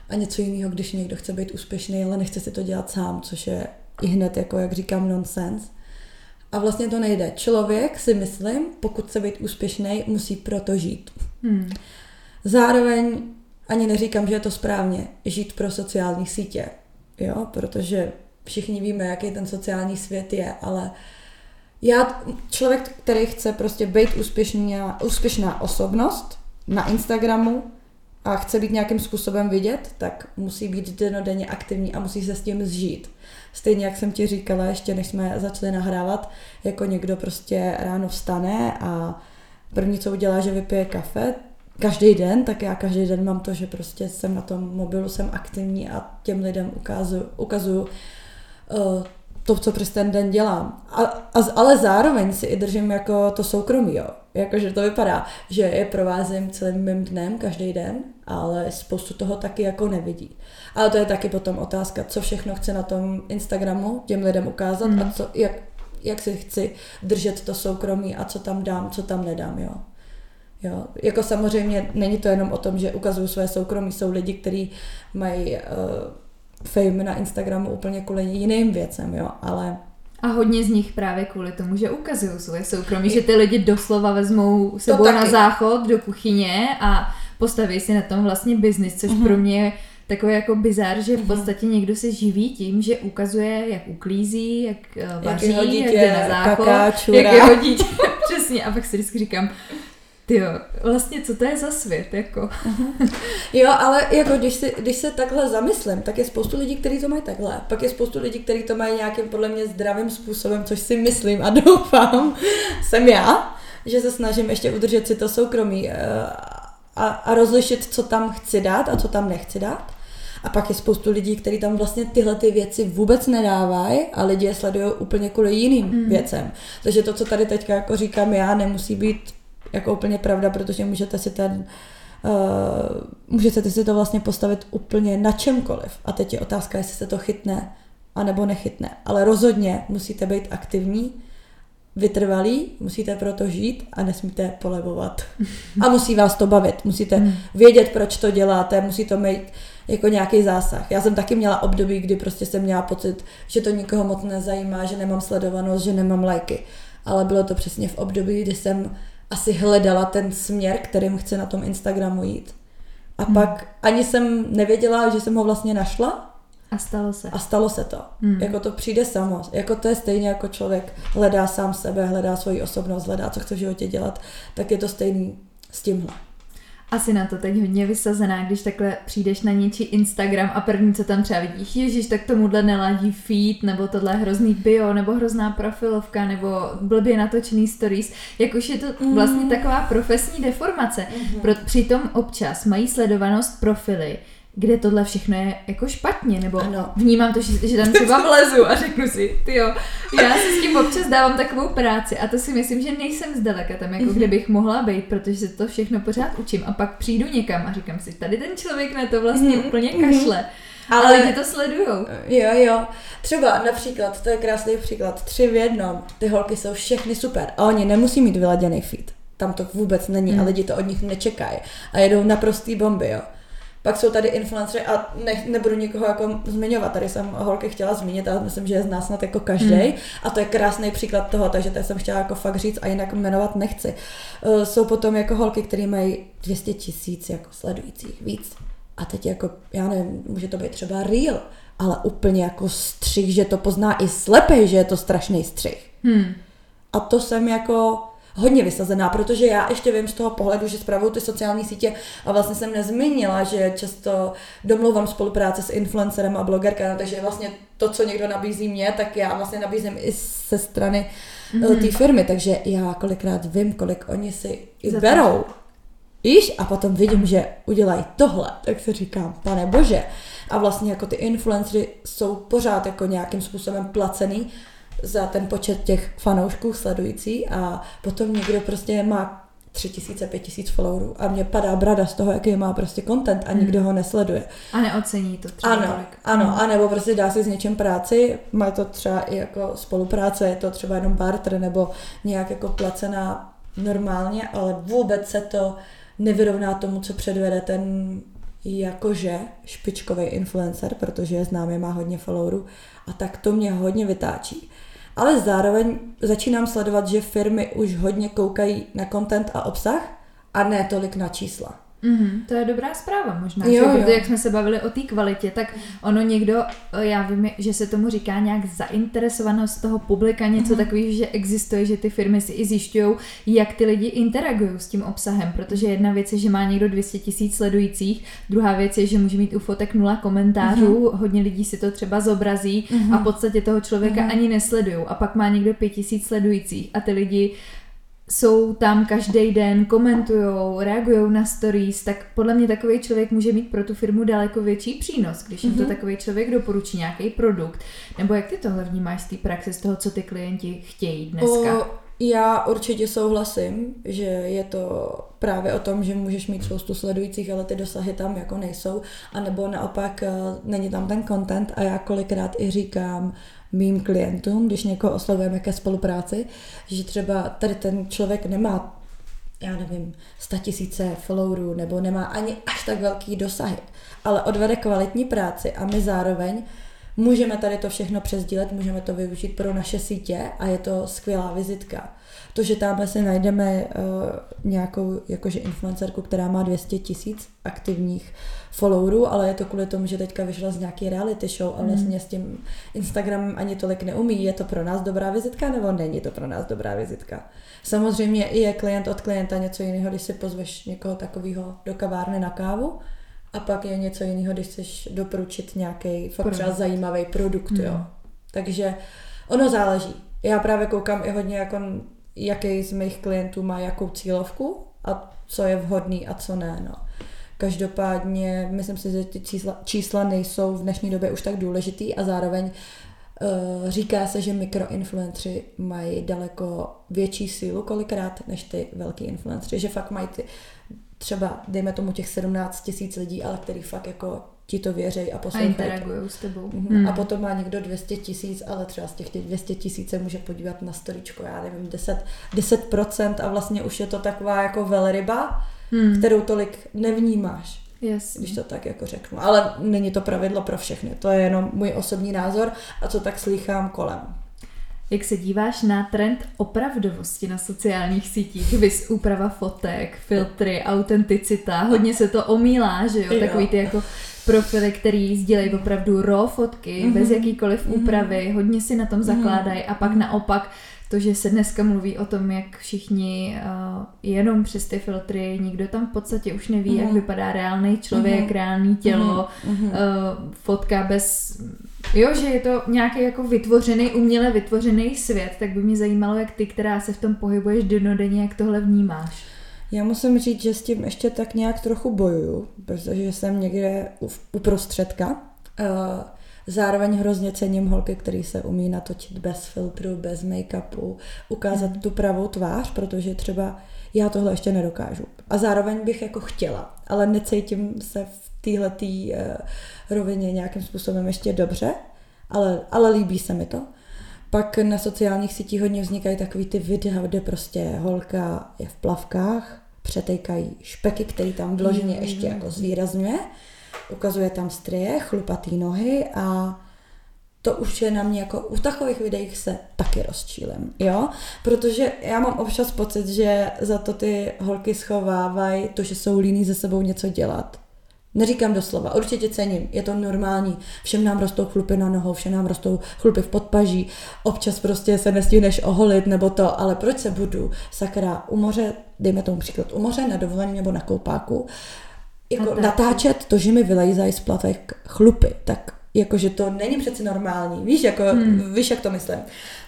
a něco jiného, když někdo chce být úspěšný, ale nechce si to dělat sám, což je i hned, jako jak říkám, nonsense. A vlastně to nejde. Člověk si myslím, pokud chce být úspěšný, musí proto žít. Hmm. Zároveň ani neříkám, že je to správně žít pro sociální sítě, jo, protože všichni víme, jaký ten sociální svět je, ale já, člověk, který chce prostě být úspěšná, úspěšná osobnost na Instagramu, a chce být nějakým způsobem vidět, tak musí být denodenně aktivní a musí se s tím zžít. Stejně jak jsem ti říkala, ještě než jsme začali nahrávat, jako někdo prostě ráno vstane a první, co udělá, že vypije kafe, každý den, tak já každý den mám to, že prostě jsem na tom mobilu, jsem aktivní a těm lidem ukazuju, ukazuju uh, to, co přes ten den dělám. A, a, ale zároveň si i držím jako to soukromí, jo. Jakože to vypadá, že je provázím celým mým dnem, každý den, ale spoustu toho taky jako nevidí. Ale to je taky potom otázka, co všechno chce na tom Instagramu těm lidem ukázat mm. a mhm. co, jak, jak si chci držet to soukromí a co tam dám, co tam nedám, jo. Jo, jako samozřejmě není to jenom o tom, že ukazuju své soukromí, jsou lidi, kteří mají uh, fame na Instagramu úplně kvůli jiným věcem, jo, ale a hodně z nich právě kvůli tomu, že ukazují svoje soukromí, že ty lidi doslova vezmou sebou na záchod do kuchyně a postaví si na tom vlastně biznis, což mm-hmm. pro mě je takový jako bizar, že v mhm. podstatě někdo se živí tím, že ukazuje, jak uklízí, jak eh, vaří, jak, dítě, jak jde na záchod, kaká, jak jeho dítě. Přesně, a pak si vždycky říkám, Jo, vlastně co to je za svět, jako. jo, ale jako když, si, když se takhle zamyslím, tak je spoustu lidí, kteří to mají takhle. Pak je spoustu lidí, kteří to mají nějakým podle mě zdravým způsobem, což si myslím a doufám, jsem já, že se snažím ještě udržet si to soukromí eh, a, a rozlišit, co tam chci dát a co tam nechci dát. A pak je spoustu lidí, kteří tam vlastně tyhle ty věci vůbec nedávají a lidi je sledují úplně kvůli jiným mm. věcem. Takže to, co tady teďka jako říkám já, nemusí být jako úplně pravda, protože můžete si ten Uh, můžete si to vlastně postavit úplně na čemkoliv. A teď je otázka, jestli se to chytne, anebo nechytne. Ale rozhodně musíte být aktivní, vytrvalí, musíte proto žít a nesmíte polevovat. A musí vás to bavit, musíte hmm. vědět, proč to děláte, musí to mít jako nějaký zásah. Já jsem taky měla období, kdy prostě jsem měla pocit, že to nikoho moc nezajímá, že nemám sledovanost, že nemám lajky. Ale bylo to přesně v období, kdy jsem asi hledala ten směr, kterým chci na tom Instagramu jít. A hmm. pak ani jsem nevěděla, že jsem ho vlastně našla. A stalo se. A stalo se to. Hmm. Jako to přijde samo. Jako to je stejně jako člověk hledá sám sebe, hledá svoji osobnost, hledá, co chce v životě dělat, tak je to stejný s tímhle asi na to teď hodně vysazená, když takhle přijdeš na něčí Instagram a první, co tam třeba vidíš, ježíš, tak tomuhle neladí feed, nebo tohle hrozný bio, nebo hrozná profilovka, nebo blbě natočený stories. Jak už je to mm. vlastně taková profesní deformace. Mm-hmm. Pro, přitom občas mají sledovanost profily, kde tohle všechno je jako špatně, nebo Ano. vnímám to, že, že tam třeba vlezu a řeknu si, ty jo, já si s tím občas dávám takovou práci a to si myslím, že nejsem zdaleka tam, jako kde bych mohla být, protože se to všechno pořád učím a pak přijdu někam a říkám si, tady ten člověk na to vlastně Mhm, úplně mhm. kašle, ale, Ale- ale lidi to sledujou. Jo, jo. Třeba například, to je krásný příklad, tři v jednom, ty holky jsou všechny super a oni nemusí mít vyladěný feed. Tam to vůbec není Hmm. a lidi to od nich nečekají a jedou naprostý bomby, jo. Pak jsou tady influencery a ne, nebudu nikoho jako zmiňovat, tady jsem holky chtěla zmínit, ale myslím, že je z nás snad jako každý Hmm. a to je krásný příklad toho, takže to jsem chtěla jako fakt říct a jinak jmenovat nechci. Uh, jsou potom jako holky, které mají 200 tisíc jako sledujících víc a teď jako, já nevím, může to být třeba real, ale úplně jako střih, že to pozná i slepej, že je to strašný střih. Hmm. A to jsem jako hodně vysazená, protože já ještě vím z toho pohledu, že spravuju ty sociální sítě a vlastně jsem nezmínila, že často domluvám spolupráce s influencerem a blogerkami, takže vlastně to, co někdo nabízí mě, tak já vlastně nabízím i ze strany mm-hmm. té firmy, takže já kolikrát vím, kolik oni si i berou. Víš, a potom vidím, že udělají tohle, tak si říkám, pane bože. A vlastně jako ty influencery jsou pořád jako nějakým způsobem placený za ten počet těch fanoušků sledující a potom někdo prostě má tři tisíce, pět tisíc followerů a mě padá brada z toho, jaký má prostě content a nikdo ho nesleduje. A neocení to třeba Ano, tolik. ano, anebo prostě dá si s něčem práci, má to třeba i jako spolupráce, je to třeba jenom barter nebo nějak jako placená normálně, ale vůbec se to nevyrovná tomu, co předvede ten jakože špičkový influencer, protože je známý, má hodně followerů a tak to mě hodně vytáčí. Ale zároveň začínám sledovat, že firmy už hodně koukají na content a obsah a ne tolik na čísla. Mm, to je dobrá zpráva možná, Jo, jo, že? jo. protože jak jsme se bavili o té kvalitě, tak ono někdo, eh, já vím, že se tomu říká nějak zainteresovanost toho publika, něco Mhm. takového, že existuje, že ty firmy si i zjišťují, jak ty lidi interagují s tím obsahem, protože jedna věc je, že má někdo 200 tisíc sledujících, druhá věc je, že může mít u fotek nula komentářů, hodně lidí si to třeba zobrazí a v podstatě toho člověka ani nesledují a pak má někdo 5 tisíc sledujících a ty lidi jsou tam každý den, komentují, reagují na stories, tak podle mě takový člověk může mít pro tu firmu daleko větší přínos, když jim to takový člověk doporučí nějaký produkt. Nebo jak ty tohle vnímáš z té praxe, z toho, co ty klienti chtějí dneska? O, já určitě souhlasím, že je to právě o tom, že můžeš mít spoustu sledujících, ale ty dosahy tam jako nejsou, a nebo naopak eh, není tam ten content a já kolikrát i říkám mým klientům, když někoho oslovujeme ke spolupráci, že třeba tady ten člověk nemá já nevím, 100 tisíce followerů nebo nemá ani až tak velký dosahy, ale odvede kvalitní práci a my zároveň můžeme tady to všechno přesdílet, můžeme to využít pro naše sítě a je to skvělá vizitka. To, že tamhle si najdeme uh, nějakou jakože influencerku, která má 200 tisíc aktivních followerů, ale je to kvůli tomu, že teďka vyšla z nějaký reality show a vlastně s tím Instagramem ani tolik neumí. Je to pro nás dobrá vizitka nebo není to pro nás dobrá vizitka? Samozřejmě i je klient od klienta něco jiného, když si pozveš někoho takového do kavárny na kávu, a pak je něco jiného, když chceš doporučit nějaký fakt třeba zajímavý produkt, Hmm. jo. Takže ono záleží. Já právě koukám i hodně, jako, jaký z mých klientů má jakou cílovku a co je vhodný a co ne, no. Každopádně myslím si, že ty čísla, čísla nejsou v dnešní době už tak důležitý a zároveň uh, říká se, že mikroinfluenceri mají daleko větší sílu kolikrát než ty velký influenceri, že fakt mají ty třeba, dejme tomu těch 17 tisíc lidí, ale který fakt jako ti to věří a A poslouchají. interagují s tebou. Mhm. Hmm. A potom má někdo 200 tisíc, ale třeba z těch 200 tisíc se může podívat na storičko, já nevím, 10, 10% a vlastně už je to taková jako velryba, Hmm. kterou tolik nevnímáš, Jasně. když to tak jako řeknu. Ale není to pravidlo pro všechny, to je jenom můj osobní názor a co tak slýchám kolem. Jak se díváš na trend opravdovosti na sociálních sítích? Vys úprava fotek, filtry, autenticita, hodně se to omílá, že jo? Jo. Takový ty jako profily, který sdílejí opravdu raw fotky, Mhm. bez jakýkoliv Mhm. úpravy, hodně si na tom zakládají a pak naopak to, že se dneska mluví o tom, jak všichni uh, jenom přes ty filtry, nikdo tam v podstatě už neví, jak Mhm. vypadá reálný člověk, Mhm. reálný tělo, Mhm. uh, fotka bez... Jo, že je to nějaký jako vytvořený, uměle vytvořený svět, tak by mě zajímalo, jak ty, která se v tom pohybuješ denodenně, jak tohle vnímáš. Já musím říct, že s tím ještě tak nějak trochu bojuju, protože jsem někde uprostředka. Uh, Zároveň hrozně cením holky, který se umí natočit bez filtru, bez make-upu, ukázat mm. tu pravou tvář, protože třeba já tohle ještě nedokážu. A zároveň bych jako chtěla, ale necítím se v téhle uh, rovině nějakým způsobem ještě dobře, ale, ale líbí se mi to. Pak na sociálních sítích hodně vznikají takový ty videa, kde prostě holka je v plavkách, přetejkají špeky, který tam vloženě ještě jako zvýrazňuje ukazuje tam strie, chlupatý nohy a to už je na mě jako, u takových videích se taky rozčílem, jo? Protože já mám občas pocit, že za to ty holky schovávají to, že jsou líní ze sebou něco dělat. Neříkám doslova, určitě cením, je to normální. Všem nám rostou chlupy na nohou, všem nám rostou chlupy v podpaží, občas prostě se nestihneš oholit nebo to, ale proč se budu sakra u moře, dejme tomu příklad, u moře na dovolení nebo na koupáku, jako natáčet to, že mi vylejzají z platek chlupy, tak jakože to není přeci normální, víš, jako, hmm. víš, jak to myslím.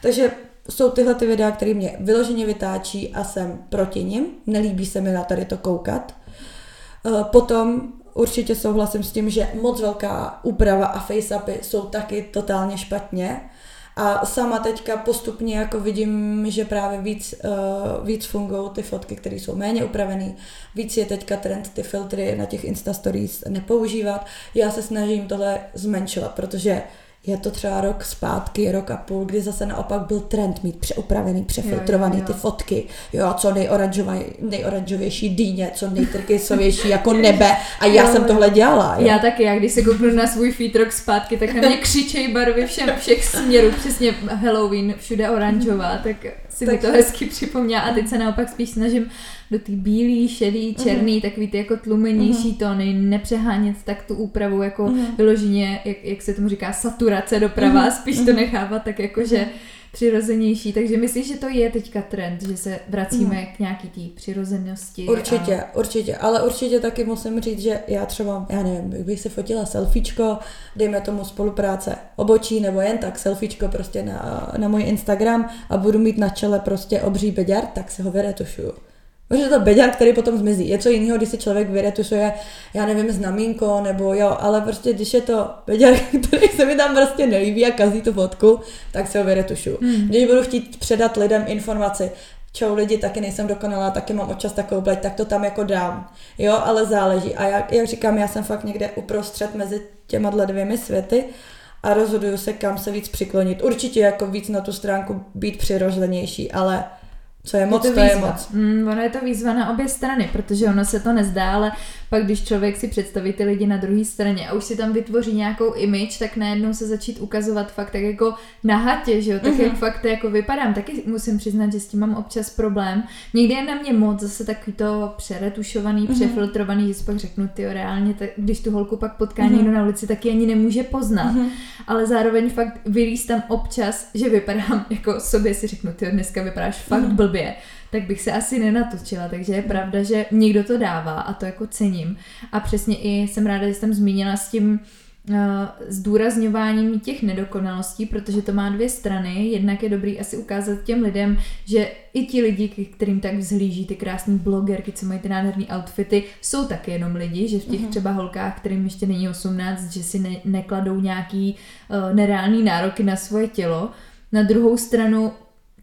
Takže jsou tyhle ty videa, které mě vyloženě vytáčí a jsem proti nim, nelíbí se mi na tady to koukat. Eh, potom určitě souhlasím s tím, že moc velká úprava a face-upy jsou taky totálně špatně. A sama teďka postupně jako vidím, že právě víc, uh, víc fungují ty fotky, které jsou méně upravené. Víc je teďka trend ty filtry na těch Insta Stories nepoužívat. Já se snažím tohle zmenšovat, protože je to třeba rok zpátky, rok a půl, kdy zase naopak byl trend mít přeupravený, přefiltrovaný jo, jo, jo. ty fotky, jo, co nejoranžovější dýně, co nejtrkysovější jako nebe a já jo, jsem tohle dělala. Jo. Já taky, já když se kouknu na svůj feed rok zpátky, tak na mě křičej barvy všem, všech směrů, přesně Halloween, všude oranžová, tak si tak... mi to hezky připomněla a teď se naopak spíš snažím do té bílý, šedý, mhm. černý, uh-huh. takový ty jako tlumenější uh-huh. tóny, nepřehánět tak tu úpravu jako uh-huh. vyloženě, jak, jak se tomu říká, saturace doprava, uh-huh. spíš to nechávat tak jako, že přirozenější. Takže myslíš, že to je teďka trend, že se vracíme mm. k nějaký té přirozenosti? Určitě, a... určitě. Ale určitě taky musím říct, že já třeba, já nevím, bych si fotila selfiečko, dejme tomu spolupráce obočí, nebo jen tak selfiečko prostě na, na můj Instagram a budu mít na čele prostě obří beďar, tak si ho vyretušuju. Protože to beďar, který potom zmizí. Je co jiného, když si člověk vyretušuje, já nevím, znamínko, nebo jo, ale prostě když je to beďar, který se mi tam prostě nelíbí a kazí tu fotku, tak se ho vyretušuju. Hmm. Když budu chtít předat lidem informaci, čau lidi, taky nejsem dokonalá, taky mám občas takovou bleď, tak to tam jako dám. Jo, ale záleží. A jak, jak říkám, já jsem fakt někde uprostřed mezi těma dvěmi světy a rozhoduju se, kam se víc přiklonit. Určitě jako víc na tu stránku být přirozenější, ale co je moc, je to, to je moc. Mm, ono je to výzva na obě strany, protože ono se to nezdá, ale pak když člověk si představí ty lidi na druhé straně a už si tam vytvoří nějakou image, tak najednou se začít ukazovat fakt tak jako na hatě, že jo, tak mm-hmm. jak fakt jako vypadám, taky musím přiznat, že s tím mám občas problém. Někdy je na mě moc zase takový to přeretušovaný, mm-hmm. přefiltrovaný, že si pak řeknu, ty reálně, tak, když tu holku pak potká mm-hmm. někdo na ulici, tak ji ani nemůže poznat. Mm-hmm. Ale zároveň fakt vylíz tam občas, že vypadám jako sobě si řeknu, ty dneska vypadáš fakt mm-hmm. blbě tak bych se asi nenatočila. Takže je pravda, že někdo to dává a to jako cením. A přesně i jsem ráda, že jsem zmínila s tím uh, zdůrazňováním těch nedokonalostí, protože to má dvě strany. Jednak je dobrý asi ukázat těm lidem, že i ti lidi, kterým tak vzhlíží ty krásné blogerky, co mají ty nádherné outfity, jsou taky jenom lidi, že v těch mhm. třeba holkách, kterým ještě není 18, že si ne, nekladou nějaký uh, nereální nároky na svoje tělo. Na druhou stranu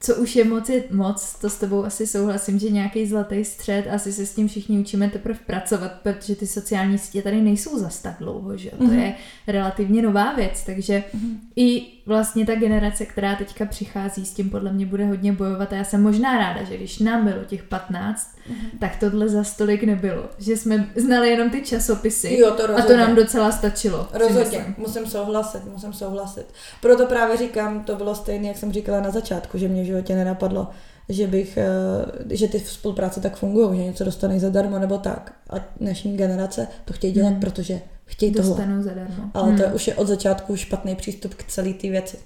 co už je moc, je moc, to s tebou asi souhlasím, že nějaký zlatý střed, asi se s tím všichni učíme teprve pracovat, protože ty sociální sítě tady nejsou zas tak dlouho, že mm-hmm. to mhm. je relativně nová věc, takže mm-hmm. i vlastně ta generace, která teďka přichází, s tím podle mě bude hodně bojovat a já jsem možná ráda, že když nám bylo těch 15, mm-hmm. tak tohle za stolik nebylo, že jsme znali jenom ty časopisy jo, to a to nám docela stačilo. Rozhodně, musím souhlasit, musím souhlasit. Proto právě říkám, to bylo stejné, jak jsem říkala na začátku, že mě v životě nenapadlo, že bych, eh, že ty spolupráce tak fungují, že něco dostaneš zadarmo nebo tak. A dnešní generace to chtějí dělat, hmm. protože chtějí Dostanou tohle. zadarmo. Ale hmm. to už je od začátku špatný přístup k celé té věci.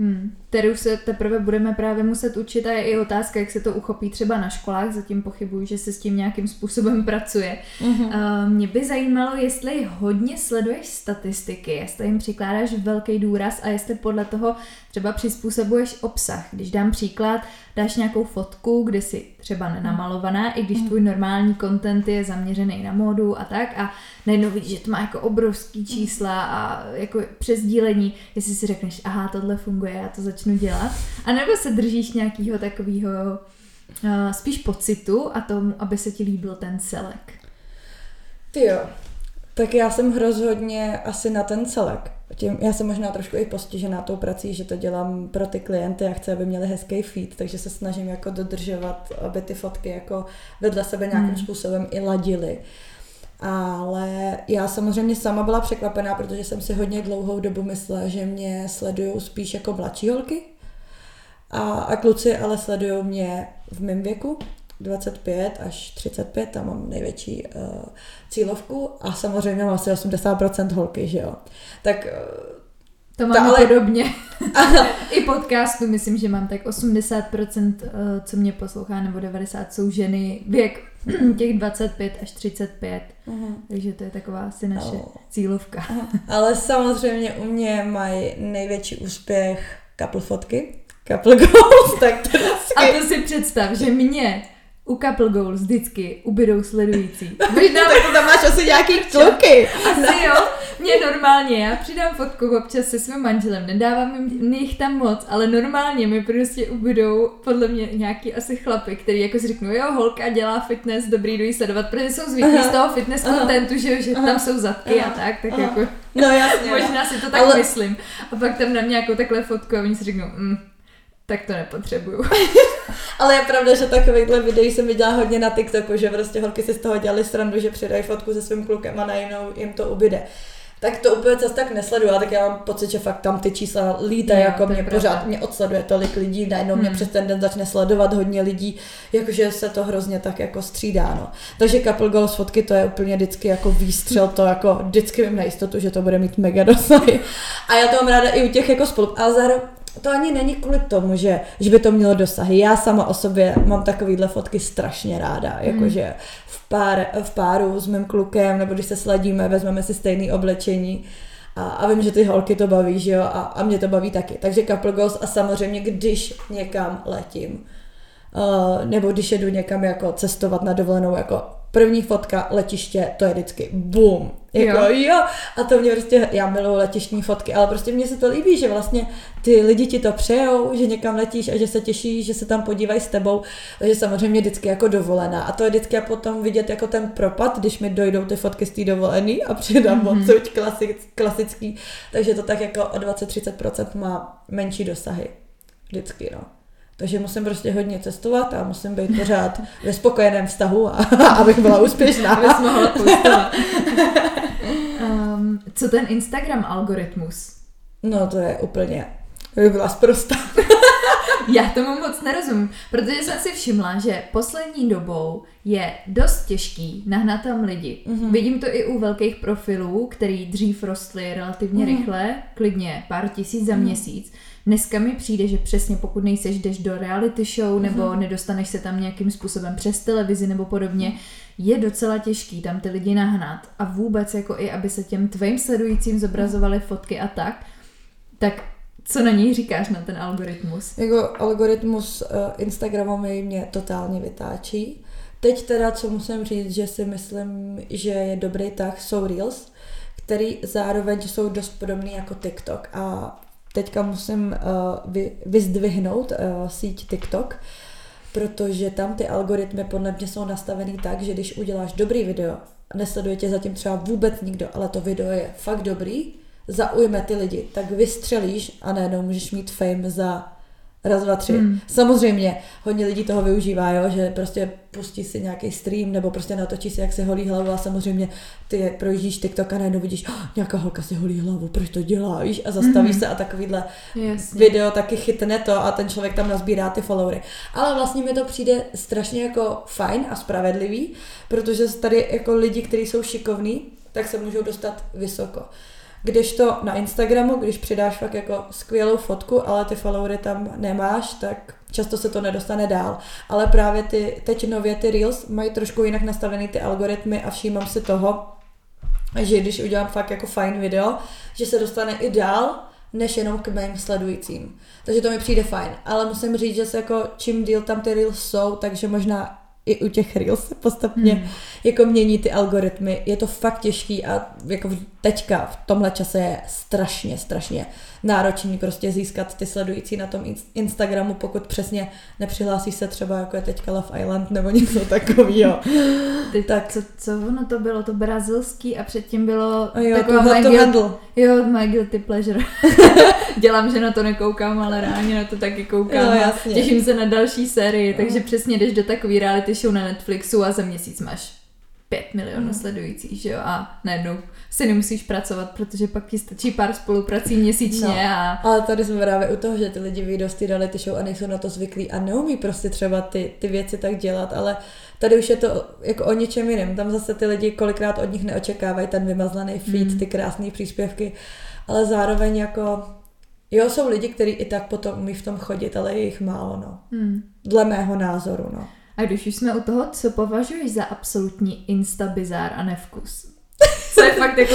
Hmm, kterou se teprve budeme právě muset učit a je i otázka, jak se to uchopí třeba na školách, zatím pochybuju, že se s tím nějakým způsobem pracuje. Uh-huh. Uh, mě by zajímalo, jestli hodně sleduješ statistiky, jestli jim přikládáš velký důraz a jestli podle toho třeba přizpůsobuješ obsah. Když dám příklad, dáš nějakou fotku, kde si třeba nenamalovaná, i když mhm. tvůj normální content je zaměřený na módu a tak a najednou vidíš, že to má jako obrovský čísla a jako přesdílení, jestli si řekneš, aha, tohle funguje, já to začnu dělat. A nebo se držíš nějakého takového uh, spíš pocitu a tomu, aby se ti líbil ten celek. Ty jo, tak já jsem hrozhodně asi na ten celek. Tím, já jsem možná trošku i postižená tou prací, že to dělám pro ty klienty a chci, aby měli hezký feed, takže se snažím jako dodržovat, aby ty fotky jako vedle sebe nějakým hmm. způsobem i ladily. Ale já samozřejmě sama byla překvapená, protože jsem si hodně dlouhou dobu myslela, že mě sledují spíš jako mladší holky. A, a kluci ale sledují mě v mém věku, 25 až 35, tam mám největší uh, cílovku a samozřejmě mám asi 80% holky, že jo. Tak uh, to mám ale... podobně. I podcastu myslím, že mám tak 80%, eh, co mě poslouchá, nebo 90% jsou ženy věk těch 25 až 35. Uh-huh. Takže to je taková asi naše oh. cílovka. Uh-huh. Ale samozřejmě u mě mají největší úspěch couple fotky, couple goals, tak to A to si představ, že mě u Couple Goals vždycky ubydou sledující. Možná to tam máš asi nějaký kluky. Asi jo. Mě normálně, já přidám fotku občas se svým manželem, nedávám jim jich tam moc, ale normálně mi prostě ubydou podle mě nějaký asi chlapy, který jako si řeknou, jo, holka dělá fitness, dobrý, jdu sledovat, protože jsou zvyklí z toho fitness kontentu, že, že tam jsou zadky Aha. a tak, tak Aha. jako... No jasně. Možná si to tak ale... myslím. A pak tam dám nějakou takhle fotku a oni si řeknou, mm, tak to nepotřebuju. Ale je pravda, že takovýchhle videí jsem viděla hodně na TikToku, že prostě holky si z toho dělali srandu, že přidají fotku se svým klukem a najednou jim to ubyde. Tak to úplně cest tak nesleduju, tak já mám pocit, že fakt tam ty čísla lítají, jako mě pravda. pořád mě odsleduje tolik lidí, najednou hmm. mě přes ten den začne sledovat hodně lidí, jakože se to hrozně tak jako střídá, no. Takže couple goals fotky to je úplně vždycky jako výstřel, to jako vždycky vím na jistotu, že to bude mít mega dosahy. A já to mám ráda i u těch jako spolu, ale zároveň to ani není kvůli tomu, že, že by to mělo dosahy. Já sama o sobě mám takovýhle fotky strašně ráda, jakože mm. v, pár, v páru s mým klukem, nebo když se sladíme, vezmeme si stejné oblečení a, a vím, že ty holky to baví, že jo, a, a mě to baví taky. Takže couple goals a samozřejmě, když někam letím, uh, nebo když jedu někam jako cestovat na dovolenou, jako první fotka letiště, to je vždycky boom. Jako jo. jo. A to mě prostě, já miluji letištní fotky, ale prostě mně se to líbí, že vlastně ty lidi ti to přejou, že někam letíš a že se těší, že se tam podívají s tebou. Takže samozřejmě vždycky jako dovolená. A to je vždycky potom vidět jako ten propad, když mi dojdou ty fotky z té dovolený a přidám mm-hmm. odsud klasick, klasický. Takže to tak jako o 20-30% má menší dosahy. Vždycky, no. Takže musím prostě hodně cestovat a musím být pořád ve spokojeném vztahu, a, abych byla úspěšná. Abys mohla um, Co ten Instagram algoritmus? No to je úplně, to by byla zprosta. Já tomu moc nerozumím, protože jsem si všimla, že poslední dobou je dost těžký nahnat tam lidi. Mm-hmm. Vidím to i u velkých profilů, který dřív rostly relativně mm-hmm. rychle, klidně pár tisíc za mm-hmm. měsíc Dneska mi přijde, že přesně pokud nejseš, jdeš do reality show nebo mm-hmm. nedostaneš se tam nějakým způsobem přes televizi nebo podobně, je docela těžký tam ty lidi nahnat a vůbec jako i, aby se těm tvým sledujícím zobrazovaly fotky a tak, tak co na něj říkáš na ten algoritmus? Jako algoritmus uh, Instagramový mě totálně vytáčí. Teď teda, co musím říct, že si myslím, že je dobrý tak, jsou Reels, který zároveň jsou dost podobný jako TikTok a teďka musím uh, vy, vyzdvihnout uh, síť TikTok, protože tam ty algoritmy podle mě jsou nastavený tak, že když uděláš dobrý video nesleduje tě zatím třeba vůbec nikdo, ale to video je fakt dobrý, zaujme ty lidi, tak vystřelíš a najednou můžeš mít fame za Raz, dva, tři. Hmm. Samozřejmě hodně lidí toho využívá, jo, že prostě pustí si nějaký stream nebo prostě natočí si, jak se holí hlavu a samozřejmě ty projíždíš TikTok a najednou vidíš, oh, nějaká holka si holí hlavu, proč to dělá, víš, a zastavíš hmm. se a takovýhle Jasně. video taky chytne to a ten člověk tam nazbírá ty followery. Ale vlastně mi to přijde strašně jako fajn a spravedlivý, protože tady jako lidi, kteří jsou šikovní, tak se můžou dostat vysoko. Když to na Instagramu, když přidáš fakt jako skvělou fotku, ale ty followery tam nemáš, tak často se to nedostane dál. Ale právě ty, teď nově ty Reels mají trošku jinak nastavený ty algoritmy a všímám si toho, že když udělám fakt jako fajn video, že se dostane i dál, než jenom k mým sledujícím. Takže to mi přijde fajn. Ale musím říct, že se jako čím díl tam ty reels jsou, takže možná i u těch reels se postupně hmm. jako mění ty algoritmy. Je to fakt těžký a jako teďka v tomhle čase je strašně, strašně náročný prostě získat ty sledující na tom Instagramu, pokud přesně nepřihlásíš se třeba jako je teďka Love Island nebo něco takového. tak. Co, co ono to bylo? To brazilský a předtím bylo jo, taková my, to guilt, jo, my guilty pleasure. Dělám, že na to nekoukám, ale reálně na to taky koukám. Jo, jasně. Těším se na další sérii, takže přesně jdeš do takový reality show na Netflixu a za měsíc máš 5 milionů mm. sledujících, že jo, a najednou si nemusíš pracovat, protože pak ti stačí pár spoluprací měsíčně no, a... Ale tady jsme právě u toho, že ty lidi vyjdou z té reality show a nejsou na to zvyklí a neumí prostě třeba ty, ty věci tak dělat, ale tady už je to jako o něčem jiném. Tam zase ty lidi kolikrát od nich neočekávají ten vymazlený feed, mm. ty krásné příspěvky, ale zároveň jako Jo, jsou lidi, kteří i tak potom umí v tom chodit, ale je jich málo, no. Mm. Dle mého názoru, no. A když už jsme u toho, co považuješ za absolutní instabizár a nevkus? Co je fakt jako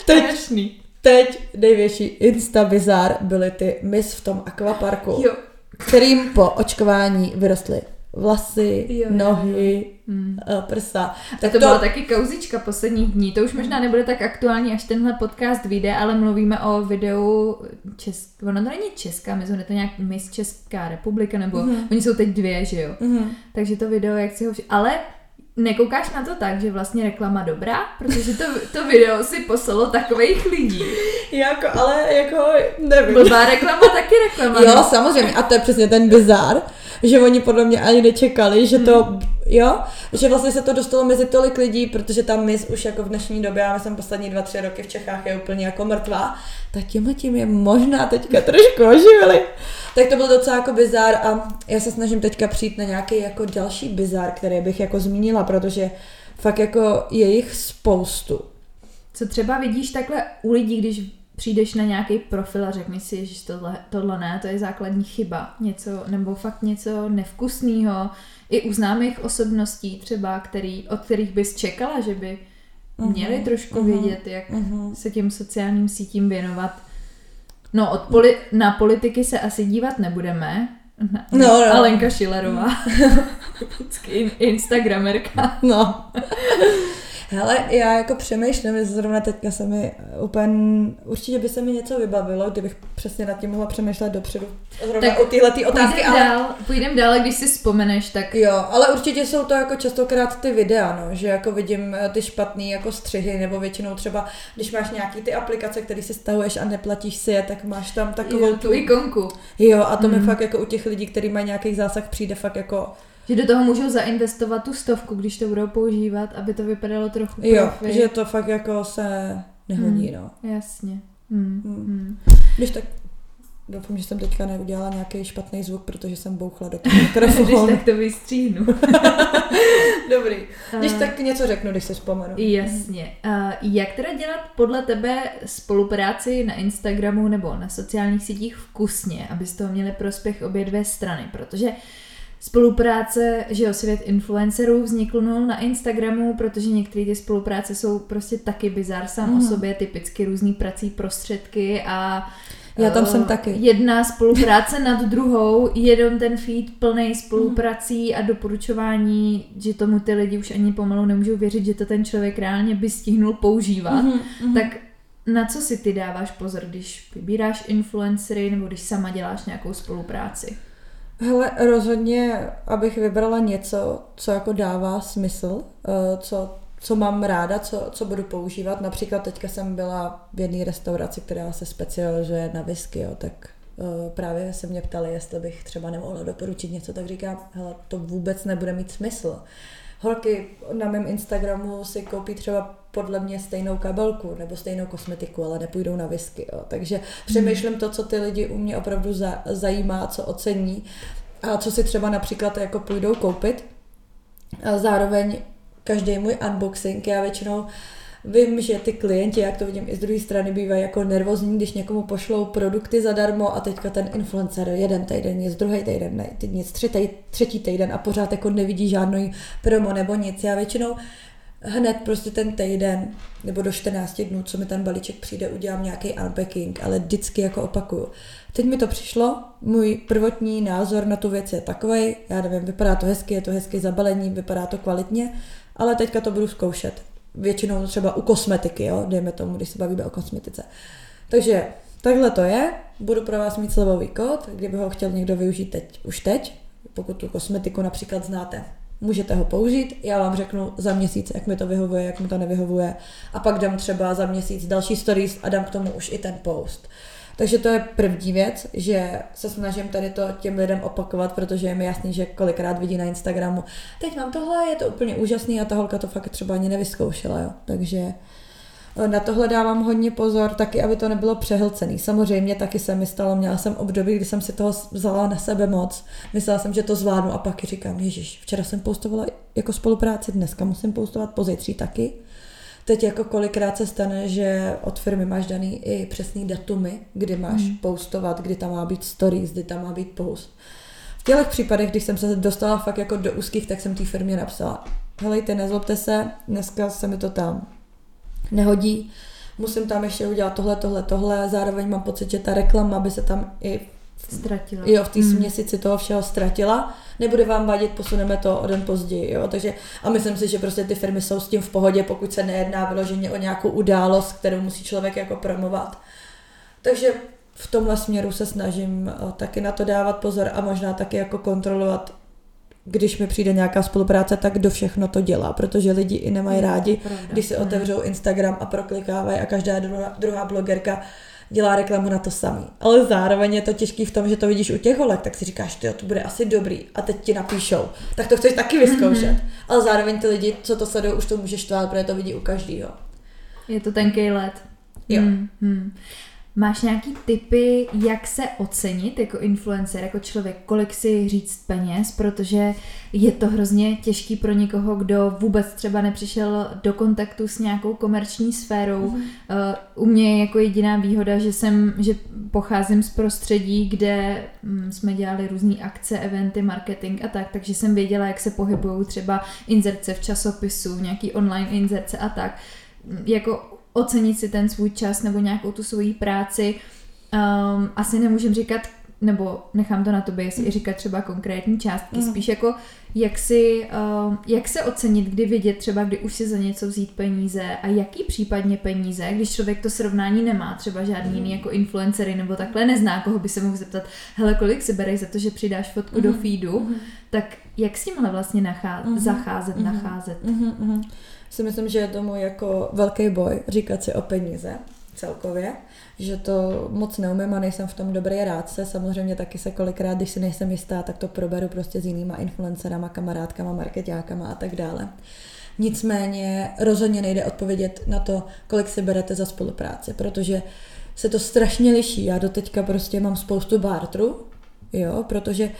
strašný. Teď, teď největší instabizár byly ty mis v tom akvaparku, jo. kterým po očkování vyrostly vlasy, jo, nohy, jo. Hmm. prsa. Tak to, to byla taky kauzička posledních dní. To už možná nebude tak aktuální, až tenhle podcast vyjde, ale mluvíme o videu Česk... Ono to není Česká, myslím, je to nějak Miss Česká republika, nebo mm-hmm. oni jsou teď dvě, že jo. Mm-hmm. Takže to video, jak si ho... Ale nekoukáš na to tak, že vlastně reklama dobrá, protože to, to video si poslalo takových lidí. jako, ale jako, nevím. Blbá reklama, taky reklama. Jo, no. samozřejmě, a to je přesně ten bizar, že oni podle mě ani nečekali, že to, hmm. jo, že vlastně se to dostalo mezi tolik lidí, protože tam mis už jako v dnešní době, já myslím poslední dva, tři roky v Čechách je úplně jako mrtvá, tak tímhle tím je možná teďka trošku oživili. Tak to byl docela jako bizár a já se snažím teďka přijít na nějaký jako další bizár, který bych jako zmínila, protože fakt jako je jich spoustu. Co třeba vidíš takhle u lidí, když přijdeš na nějaký profil a řekneš si, že tohle, tohle ne, to je základní chyba, něco, nebo fakt něco nevkusného, i u známých osobností třeba, který, od kterých bys čekala, že by uh-huh, měli trošku uh-huh, vědět, jak uh-huh. se těm sociálním sítím věnovat. No, od poli- na politiky se asi dívat nebudeme. Na, no, no. Alenka Šilerová. Instagramerka. No. Hele, já jako přemýšlím, zrovna teďka se mi úplně, určitě by se mi něco vybavilo, kdybych přesně nad tím mohla přemýšlet dopředu. Zrovna tak o tyhle ty otázky. Půjdem, ale... dál, půjdem dál, když si vzpomeneš, tak... Jo, ale určitě jsou to jako častokrát ty videa, no, že jako vidím eh, ty špatný jako střihy, nebo většinou třeba, když máš nějaký ty aplikace, které si stahuješ a neplatíš si je, tak máš tam takovou jo, tu ikonku. Jo, a to mm. mi fakt jako u těch lidí, kteří mají nějaký zásah, přijde fakt jako že do toho můžou zainvestovat tu stovku, když to budou používat, aby to vypadalo trochu Jo, profi. že to fakt jako se nehodí, hmm, no. Jasně. Hmm, hmm. Hmm. Když tak Doufám, že jsem teďka neudělala nějaký špatný zvuk, protože jsem bouchla do toho mikrofonu. když tak to vystříhnu. Dobrý. Když uh, tak něco řeknu, když se vzpomenu. Jasně. Uh, jak teda dělat podle tebe spolupráci na Instagramu nebo na sociálních sítích vkusně, aby z toho měli prospěch obě dvě strany? Protože uh, spolupráce, že jo, svět influencerů vznikl na Instagramu, protože některé ty spolupráce jsou prostě taky bizar sám mm. o mhm. sobě, typicky různý prací prostředky a já tam uh, jsem taky. Jedna spolupráce nad druhou, jeden ten feed plný spoluprací a doporučování, že tomu ty lidi už ani pomalu nemůžou věřit, že to ten člověk reálně by stihnul používat. Mm, mm. Tak na co si ty dáváš pozor, když vybíráš influencery nebo když sama děláš nějakou spolupráci? Hele, rozhodně, abych vybrala něco, co jako dává smysl, eh, co, co mám ráda, co, co budu používat. Například teďka jsem byla v jedné restauraci, která se specializuje na whisky, jo, tak uh, právě se mě ptali, jestli bych třeba nemohla doporučit něco, tak říkám, hele, to vůbec nebude mít smysl holky na mém Instagramu si koupí třeba podle mě stejnou kabelku nebo stejnou kosmetiku, ale nepůjdou na whisky. Jo. Takže přemýšlím to, co ty lidi u mě opravdu za, zajímá, co ocení a co si třeba například jako půjdou koupit. A zároveň každý můj unboxing, já většinou Vím, že ty klienti, jak to vidím i z druhé strany, bývají jako nervózní, když někomu pošlou produkty zadarmo a teďka ten influencer jeden týden, z druhý týden, ne, teď nic, třetí, třetí týden a pořád jako nevidí žádný promo nebo nic. Já většinou hned prostě ten týden nebo do 14 dnů, co mi ten balíček přijde, udělám nějaký unpacking, ale vždycky jako opakuju. Teď mi to přišlo, můj prvotní názor na tu věc je takový, já nevím, vypadá to hezky, je to hezky zabalení, vypadá to kvalitně, ale teďka to budu zkoušet. Většinou třeba u kosmetiky, jo, dejme tomu, když se bavíme o kosmetice. Takže takhle to je, budu pro vás mít slevový kód, kdyby ho chtěl někdo využít teď, už teď, pokud tu kosmetiku například znáte můžete ho použít, já vám řeknu za měsíc, jak mi to vyhovuje, jak mi to nevyhovuje a pak dám třeba za měsíc další stories a dám k tomu už i ten post. Takže to je první věc, že se snažím tady to těm lidem opakovat, protože je mi jasný, že kolikrát vidí na Instagramu, teď mám tohle, je to úplně úžasný a ta holka to fakt třeba ani nevyzkoušela, jo. Takže na tohle dávám hodně pozor, taky aby to nebylo přehlcený. Samozřejmě taky se mi stalo, měla jsem období, kdy jsem si toho vzala na sebe moc. Myslela jsem, že to zvládnu a pak říkám, ježiš, včera jsem postovala jako spolupráci, dneska musím postovat, pozítří taky. Teď jako kolikrát se stane, že od firmy máš daný i přesný datumy, kdy máš hmm. postovat, kdy tam má být stories, kdy tam má být post. V těch případech, když jsem se dostala fakt jako do úzkých, tak jsem té firmě napsala, helejte, nezlobte se, dneska se mi to tam nehodí, musím tam ještě udělat tohle, tohle, tohle, zároveň mám pocit, že ta reklama by se tam i ztratila. Jo, v té hmm. měsíci toho všeho ztratila. Nebude vám vadit, posuneme to o den později. Jo? Takže, a myslím si, že prostě ty firmy jsou s tím v pohodě, pokud se nejedná vyloženě o nějakou událost, kterou musí člověk jako promovat. Takže v tomhle směru se snažím eh, taky na to dávat pozor a možná taky jako kontrolovat když mi přijde nějaká spolupráce, tak do všechno to dělá, protože lidi i nemají hmm, rádi, když si otevřou Instagram a proklikávají a každá druhá, druhá blogerka dělá reklamu na to samý. Ale zároveň je to těžký v tom, že to vidíš u těch holek, tak si říkáš, ty to bude asi dobrý a teď ti napíšou. Tak to chceš taky vyzkoušet. Mm-hmm. Ale zároveň ty lidi, co to sledují, už to můžeš tvát, protože to vidí u každého. Je to tenký let. Jo. Mm, hmm. Máš nějaký typy, jak se ocenit jako influencer, jako člověk, kolik si říct peněz, protože je to hrozně těžký pro někoho, kdo vůbec třeba nepřišel do kontaktu s nějakou komerční sférou. Mm. Uh, u mě je jako jediná výhoda, že jsem, že pocházím z prostředí, kde um, jsme dělali různé akce, eventy, marketing a tak, takže jsem věděla, jak se pohybují třeba inzerce v časopisu, nějaký online inzerce a tak. Jako ocenit si ten svůj čas nebo nějakou tu svoji práci. Um, asi nemůžem říkat, nebo nechám to na tobě, jestli říkat třeba konkrétní částky, mm. spíš jako jak si, um, jak se ocenit, kdy vidět třeba, kdy už si za něco vzít peníze a jaký případně peníze, když člověk to srovnání nemá, třeba žádný mm. jiný jako influencery nebo takhle nezná, koho by se mohl zeptat, hele, kolik si bereš za to, že přidáš fotku mm. do feedu, mm. tak jak s tímhle vlastně nachá- mm. zacházet, mm. nacházet? Mm si myslím, že je tomu jako velký boj říkat si o peníze celkově, že to moc neumím a nejsem v tom dobrý rádce. Samozřejmě taky se kolikrát, když si nejsem jistá, tak to proberu prostě s jinýma influencerama, kamarádkama, marketákama a tak dále. Nicméně rozhodně nejde odpovědět na to, kolik si berete za spolupráci, protože se to strašně liší. Já doteďka prostě mám spoustu bartru, jo, protože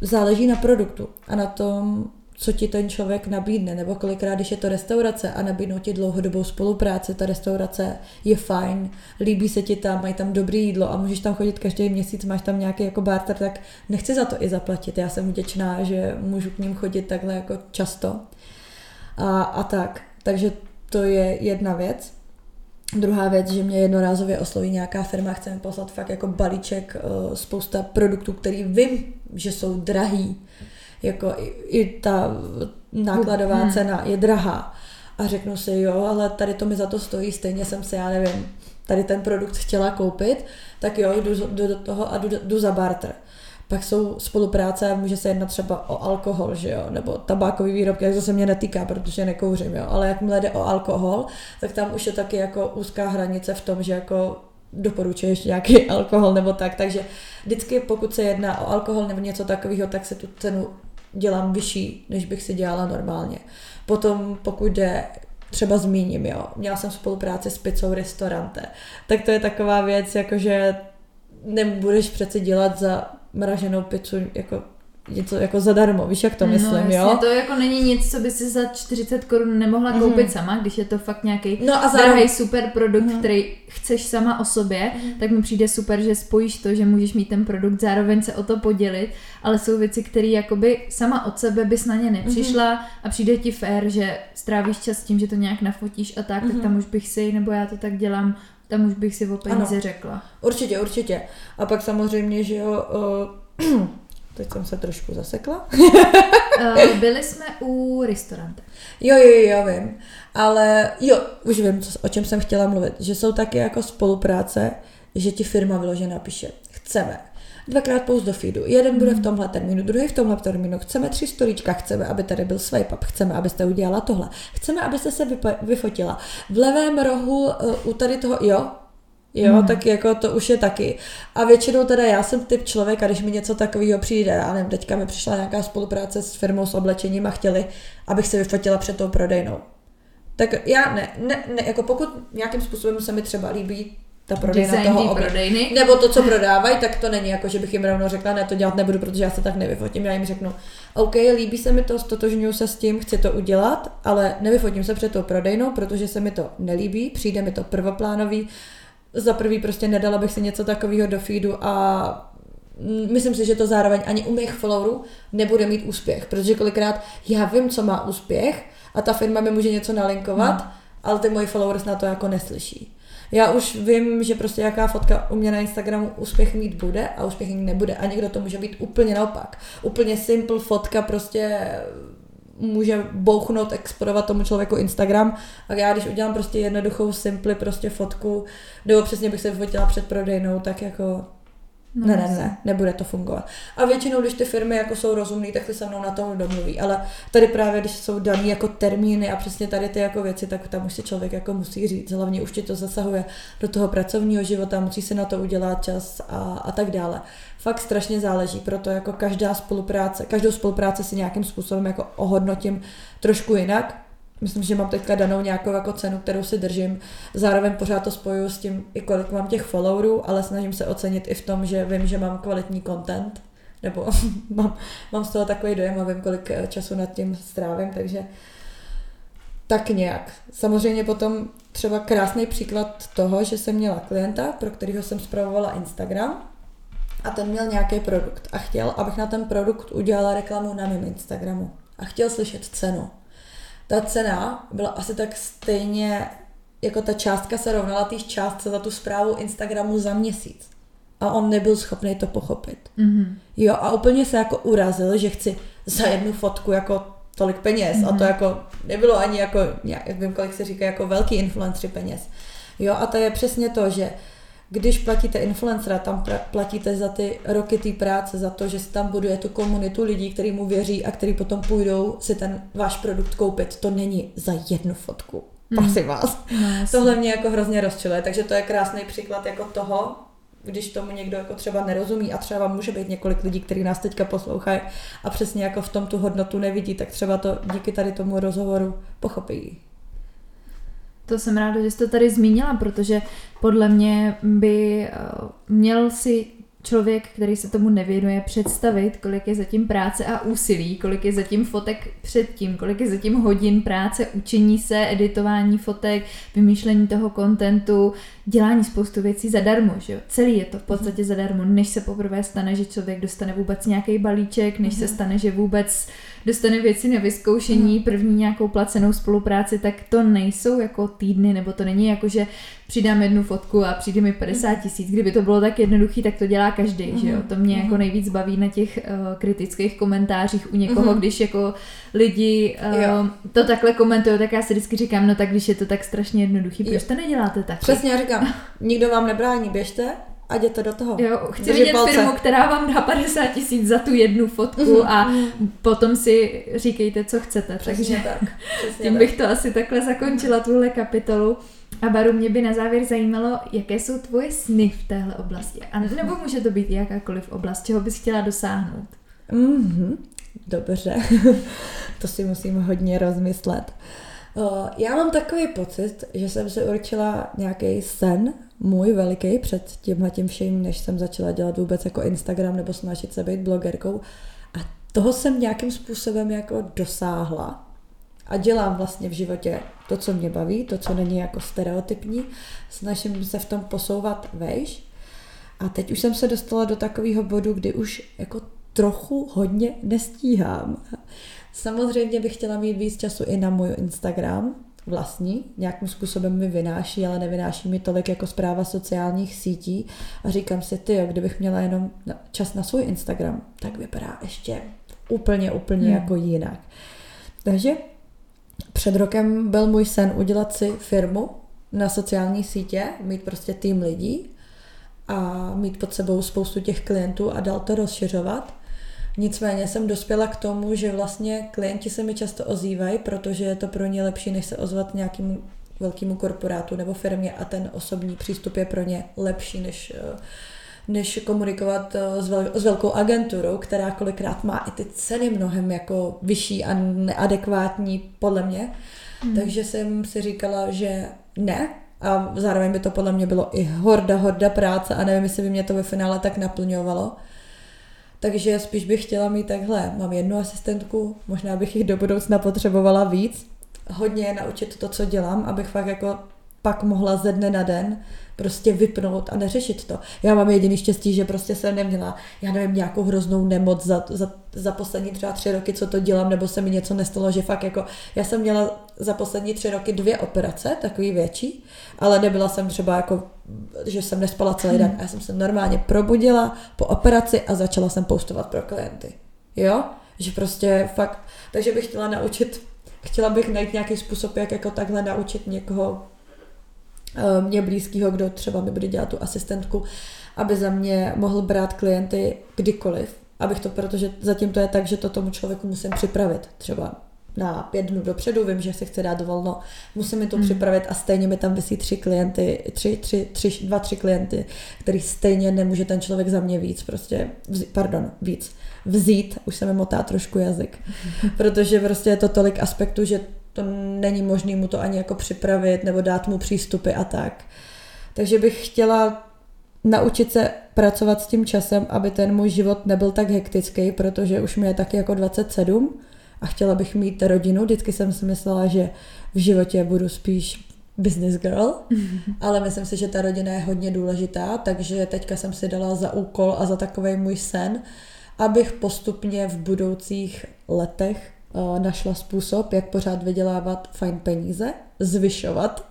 záleží na produktu a na tom, co ti ten člověk nabídne, nebo kolikrát, když je to restaurace a nabídnou ti dlouhodobou spolupráci, ta restaurace je fajn, líbí se ti tam, mají tam dobré jídlo a můžeš tam chodit každý měsíc, máš tam nějaký jako barter, tak nechci za to i zaplatit. Já jsem vděčná, že můžu k ním chodit takhle jako často. A, a tak. Takže to je jedna věc. Druhá věc, že mě jednorázově osloví nějaká firma, chce mi poslat fakt jako balíček, eh, spousta produktů, který vím, že jsou drahý, jako i, i ta nákladová hmm. cena je drahá. A řeknu si, jo, ale tady to mi za to stojí, stejně jsem se, já nevím, tady ten produkt chtěla koupit, tak jo, jdu, jdu do toho a jdu, jdu za barter. Pak jsou spolupráce, může se jednat třeba o alkohol, že jo, nebo tabákový výrobky, jak to se mě netýká, protože nekouřím, jo, ale jakmile jde o alkohol, tak tam už je taky jako úzká hranice v tom, že jako doporučuješ nějaký alkohol nebo tak, takže vždycky pokud se jedná o alkohol nebo něco takového, tak se tu cenu dělám vyšší, než bych si dělala normálně. Potom pokud jde třeba zmíním, jo, měla jsem spolupráci s pizzou restaurante, tak to je taková věc, jakože nebudeš přece dělat za mraženou pizzu jako něco jako zadarmo, víš, jak to myslím, no, jasně, jo? to jako není nic, co by si za 40 korun nemohla Mhm. koupit sama, když je to fakt nějaký No a drahý zároveň, super produkt, Mhm. který chceš sama o sobě, Mhm. tak mi přijde super, že spojíš to, že můžeš mít ten produkt, zároveň se o to podělit, ale jsou věci, které jakoby sama od sebe bys na ně nepřišla Mhm. a přijde ti fér, že strávíš čas tím, že to nějak nafotíš a tak, Mhm. tak tam už bych si, nebo já to tak dělám, tam už bych si o peníze Ano. řekla. určitě, určitě. A pak samozřejmě, že jo, uh, teď jsem se trošku zasekla. Uh, byli jsme u restauranta. Jo, jo, jo, já vím. Ale jo, už vím, co, o čem jsem chtěla mluvit. Že jsou taky jako spolupráce, že ti firma vyloženě napíše, chceme dvakrát post do feedu, jeden bude v tomhle termínu, druhý v tomhle termínu, chceme tři storíčka, chceme, aby tady byl swipe up, chceme, abyste udělala tohle, chceme, abyste se vypo- vyfotila. V levém rohu uh, u tady toho, jo, Jo, Mhm. mm. tak jako to už je taky. A většinou teda já jsem typ člověka, když mi něco takového přijde, já nevím, teďka mi přišla nějaká spolupráce s firmou s oblečením a chtěli, abych se vyfotila před tou prodejnou. Tak já ne, ne, ne jako pokud nějakým způsobem se mi třeba líbí ta prodejna Design toho oble- prodejny. nebo to, co prodávají, tak to není jako, že bych jim rovnou řekla, ne, to dělat nebudu, protože já se tak nevyfotím. Já jim řeknu, OK, líbí se mi to, stotožňuju se s tím, chci to udělat, ale nevyfotím se před tou prodejnou, protože se mi to nelíbí, přijde mi to prvoplánový. Za prvý prostě nedala bych si něco takového do feedu a myslím si, že to zároveň ani u mých followerů nebude mít úspěch, protože kolikrát já vím, co má úspěch a ta firma mi může něco nalinkovat, Hmm. ale ty moji followers na to jako neslyší. Já už vím, že prostě jaká fotka u mě na Instagramu úspěch mít bude a úspěch mít nebude. A někdo to může být úplně naopak. Úplně simple fotka prostě může bouchnout, explodovat tomu člověku Instagram a já když udělám prostě jednoduchou simply prostě fotku, nebo přesně bych se vyfotila před prodejnou, tak jako No, ne, ne, ne, nebude to fungovat. A většinou, když ty firmy jako jsou rozumný, tak ty se mnou na tom domluví. Ale tady právě, když jsou daný jako termíny a přesně tady ty jako věci, tak tam už si člověk jako musí říct. Hlavně už ti to zasahuje do toho pracovního života, musí se na to udělat čas a, a tak dále. Fakt strašně záleží, proto jako každá spolupráce, každou spolupráci si nějakým způsobem jako ohodnotím trošku jinak. Myslím, že mám teďka danou nějakou jako cenu, kterou si držím. Zároveň pořád to spojuju s tím, i kolik mám těch followerů, ale snažím se ocenit i v tom, že vím, že mám kvalitní content, nebo mám, mám z toho takový dojem a vím, kolik eh, času nad tím strávím, takže tak nějak. Samozřejmě potom třeba krásný příklad toho, že jsem měla klienta, pro kterého jsem zpravovala Instagram a ten měl nějaký produkt a chtěl, abych na ten produkt udělala reklamu na mém Instagramu a chtěl slyšet cenu. Ta cena byla asi tak stejně, jako ta částka se rovnala té částce za tu zprávu Instagramu za měsíc. A on nebyl schopný to pochopit. Mhm. Jo, a úplně se jako urazil, že chci za jednu fotku jako tolik peněz. Mm-hmm. A to jako nebylo ani jako, nějak, vím, kolik se říká, jako velký influencery peněz. Jo, a to je přesně to, že když platíte influencera, tam platíte za ty roky té práce, za to, že si tam buduje tu komunitu lidí, který mu věří a který potom půjdou si ten váš produkt koupit. To není za jednu fotku. Prosím vás. No, jasně. Tohle mě jako hrozně rozčiluje, takže to je krásný příklad jako toho, když tomu někdo jako třeba nerozumí a třeba může být několik lidí, kteří nás teďka poslouchají a přesně jako v tom tu hodnotu nevidí, tak třeba to díky tady tomu rozhovoru pochopí. To jsem ráda, že jsi to tady zmínila, protože podle mě by eh, měl si člověk, který se tomu nevěnuje, představit, kolik je zatím práce a úsilí, kolik je zatím fotek předtím, kolik je zatím hodin práce, učení se, editování fotek, vymýšlení toho kontentu, dělání spoustu věcí zadarmo, že jo? Celý je to v podstatě zadarmo, než se poprvé stane, že člověk dostane vůbec nějaký balíček, než se stane, že vůbec dostane věci na vyzkoušení, první nějakou placenou spolupráci, tak to nejsou jako týdny, nebo to není jako, že přidám jednu fotku a přijde mi 50 tisíc. Kdyby to bylo tak jednoduchý, tak to dělá každý, že jo? To mě jako nejvíc baví na těch uh, kritických komentářích u někoho, Mhm. když jako lidi uh, Jo. to takhle komentují, tak já si vždycky říkám, no tak když je to tak strašně jednoduchý, proč Jo. to neděláte tak? Přesně já říkám, nikdo vám nebrání, běžte a jděte do toho. Jo, chci Držím vidět palce. firmu, která vám dá 50 tisíc za tu jednu fotku a potom si říkejte, co chcete. Přesně Takže tak. Přesně tím tak. bych to asi takhle zakončila, tuhle kapitolu. A Baru, mě by na závěr zajímalo, jaké jsou tvoje sny v téhle oblasti. A nebo může to být jakákoliv oblast, čeho bys chtěla dosáhnout. Mhm, dobře, to si musím hodně rozmyslet. O, Já mám takový pocit, že jsem si určila nějaký sen, můj veliký, před tímhle tím vším, než jsem začala dělat vůbec jako Instagram nebo snažit se být blogerkou. A toho jsem nějakým způsobem jako dosáhla a dělám vlastně v životě to, co mě baví, to, co není jako stereotypní, snažím se v tom posouvat vejš. A teď už jsem se dostala do takového bodu, kdy už jako trochu hodně nestíhám. Samozřejmě bych chtěla mít víc času i na můj Instagram, vlastní, nějakým způsobem mi vynáší, ale nevynáší mi tolik jako zpráva sociálních sítí a říkám si, ty, kdybych měla jenom čas na svůj Instagram, tak vypadá ještě úplně, úplně hmm. jako jinak. Takže před rokem byl můj sen udělat si firmu na sociální sítě, mít prostě tým lidí a mít pod sebou spoustu těch klientů a dál to rozšiřovat. Nicméně jsem dospěla k tomu, že vlastně klienti se mi často ozývají, protože je to pro ně lepší, než se ozvat nějakému velkému korporátu nebo firmě a ten osobní přístup je pro ně lepší, než, eh, než komunikovat eh, s, vel, s velkou agenturou, která kolikrát má i ty ceny mnohem jako vyšší a neadekvátní podle mě. Hmm. Takže jsem si říkala, že ne, a zároveň by to podle mě bylo i horda, horda práce a nevím, jestli by mě to ve finále tak naplňovalo. Takže spíš bych chtěla mít takhle, mám jednu asistentku, možná bych jich do budoucna potřebovala víc, hodně naučit to, co dělám, abych fakt jako pak mohla ze dne na den prostě vypnout a neřešit to. Já mám jediný štěstí, že prostě jsem neměla, já nevím, nějakou hroznou nemoc za, za, za poslední třeba tři roky, co to dělám, nebo se mi něco nestalo, že fakt jako, já jsem měla za poslední tři roky dvě operace, takový větší, ale nebyla jsem třeba jako, že jsem nespala celý den. Já jsem se normálně probudila po operaci a začala jsem postovat pro klienty. Jo? Že prostě fakt, takže bych chtěla naučit, chtěla bych najít nějaký způsob, jak jako takhle naučit někoho mě blízkého, kdo třeba mi bude dělat tu asistentku, aby za mě mohl brát klienty kdykoliv. Abych to, protože zatím to je tak, že to tomu člověku musím připravit. Třeba na pět dnů dopředu, vím, že si chce dát volno, musím mi to hmm. připravit a stejně mi tam vysí tři klienty, tři, tři, tři, dva, tři klienty, který stejně nemůže ten člověk za mě víc, prostě, vzít, pardon, víc, vzít, už se mi motá trošku jazyk, protože prostě je to tolik aspektů, že to není možné mu to ani jako připravit nebo dát mu přístupy a tak. Takže bych chtěla naučit se pracovat s tím časem, aby ten můj život nebyl tak hektický, protože už mi je taky jako 27 a chtěla bych mít rodinu. Vždycky jsem si myslela, že v životě budu spíš business girl, ale myslím si, že ta rodina je hodně důležitá, takže teďka jsem si dala za úkol a za takový můj sen, abych postupně v budoucích letech našla způsob, jak pořád vydělávat fajn peníze, zvyšovat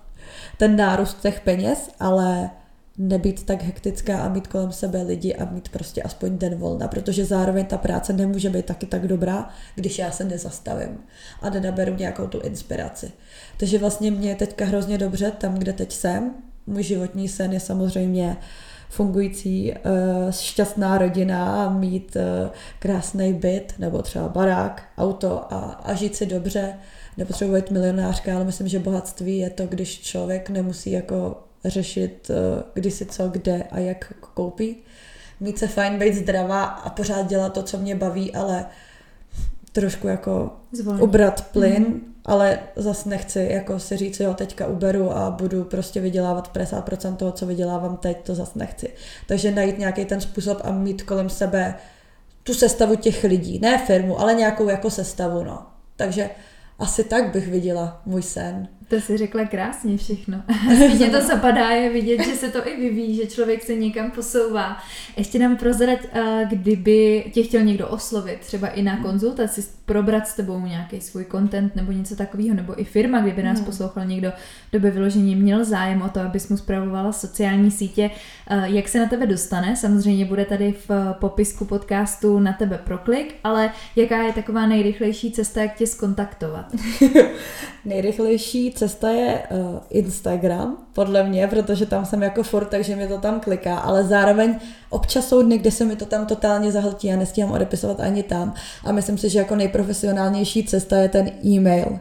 ten nárůst těch peněz, ale nebýt tak hektická a mít kolem sebe lidi a mít prostě aspoň den volna, protože zároveň ta práce nemůže být taky tak dobrá, když já se nezastavím a nenaberu nějakou tu inspiraci. Takže vlastně mě je teďka hrozně dobře tam, kde teď jsem. Můj životní sen je samozřejmě uh, fungující uh, šťastná rodina a mít uh, krásný byt nebo třeba barák, auto a, a žít si dobře. Nepotřebuji být milionářka, ale myslím, že bohatství je to, když člověk nemusí jako řešit, uh, kdy si co, kde a jak koupí. Mít se fajn, být zdravá a pořád dělat to, co mě baví, ale trošku jako Zvolný. ubrat plyn, mm-hmm. Ale zase nechci jako si říct, jo, teďka uberu a budu prostě vydělávat 50% toho, co vydělávám teď, to zase nechci. Takže najít nějaký ten způsob a mít kolem sebe tu sestavu těch lidí, ne firmu, ale nějakou jako sestavu, no. Takže asi tak bych viděla můj sen. To si řekla krásně všechno. Spíš to zapadá, je vidět, že se to i vyvíjí, že člověk se někam posouvá. Ještě nám prozrať, eh, kdyby tě chtěl někdo oslovit, třeba i na konzultaci, probrat s tebou nějaký svůj content nebo něco takového, nebo i firma, kdyby nás hmm. poslouchal někdo, kdo by vyloženě měl zájem o to, abys mu zpravovala sociální sítě, eh, jak se na tebe dostane. Samozřejmě bude tady v popisku podcastu na tebe proklik, ale jaká je taková nejrychlejší cesta, jak tě skontaktovat? nejrychlejší cesta je uh, Instagram, podle mě, protože tam jsem jako furt, takže mi to tam kliká, ale zároveň občas jsou dny, kde se mi to tam totálně zahltí a nestíhám odepisovat ani tam. A myslím si, že jako nejprofesionálnější cesta je ten e-mail.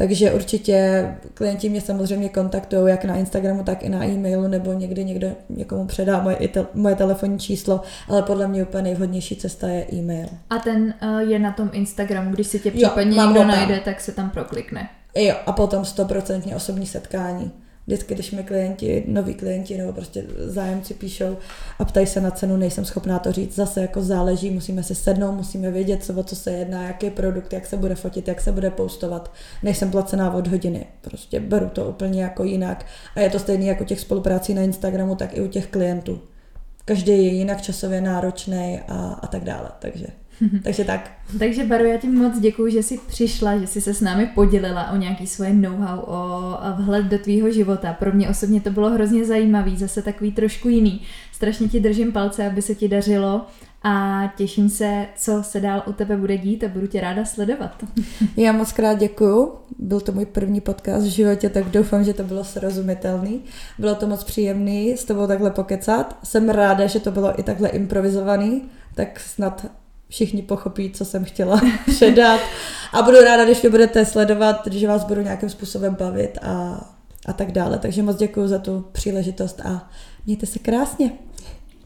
Takže určitě klienti mě samozřejmě kontaktují jak na Instagramu, tak i na e-mailu, nebo někdy někdo někomu předá moje, te, moje telefonní číslo, ale podle mě úplně nejvhodnější cesta je e-mail. A ten uh, je na tom Instagramu, když si tě případně jo, někdo najde, tak se tam proklikne. Jo, a potom stoprocentně osobní setkání. vždycky, když mi klienti, noví klienti nebo prostě zájemci píšou a ptají se na cenu, nejsem schopná to říct. Zase jako záleží, musíme si sednout, musíme vědět, co, o co se jedná, jaký produkt, jak se bude fotit, jak se bude postovat. Nejsem placená od hodiny. Prostě beru to úplně jako jinak. A je to stejné jako těch spoluprácí na Instagramu, tak i u těch klientů. Každý je jinak časově náročný a, a tak dále. Takže Takže tak. Takže Baru, já ti moc děkuji, že jsi přišla, že jsi se s námi podělila o nějaký svoje know-how, o vhled do tvýho života. Pro mě osobně to bylo hrozně zajímavý, zase takový trošku jiný. Strašně ti držím palce, aby se ti dařilo a těším se, co se dál u tebe bude dít a budu tě ráda sledovat. Já moc krát děkuju. Byl to můj první podcast v životě, tak doufám, že to bylo srozumitelný. Bylo to moc příjemný s tebou takhle pokecat. Jsem ráda, že to bylo i takhle improvizovaný, tak snad všichni pochopí, co jsem chtěla předat. A budu ráda, když mě budete sledovat, že vás budu nějakým způsobem bavit a, a tak dále. Takže moc děkuji za tu příležitost a mějte se krásně.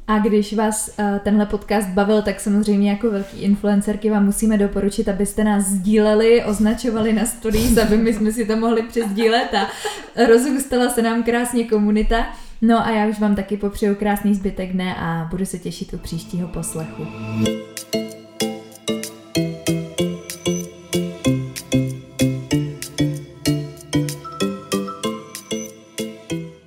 A když vás uh, tenhle podcast bavil, tak samozřejmě jako velký influencerky vám musíme doporučit, abyste nás sdíleli, označovali na stories, aby my jsme si to mohli přesdílet a rozhustala se nám krásně komunita. No a já už vám taky popřeju krásný zbytek dne a budu se těšit u příštího poslechu.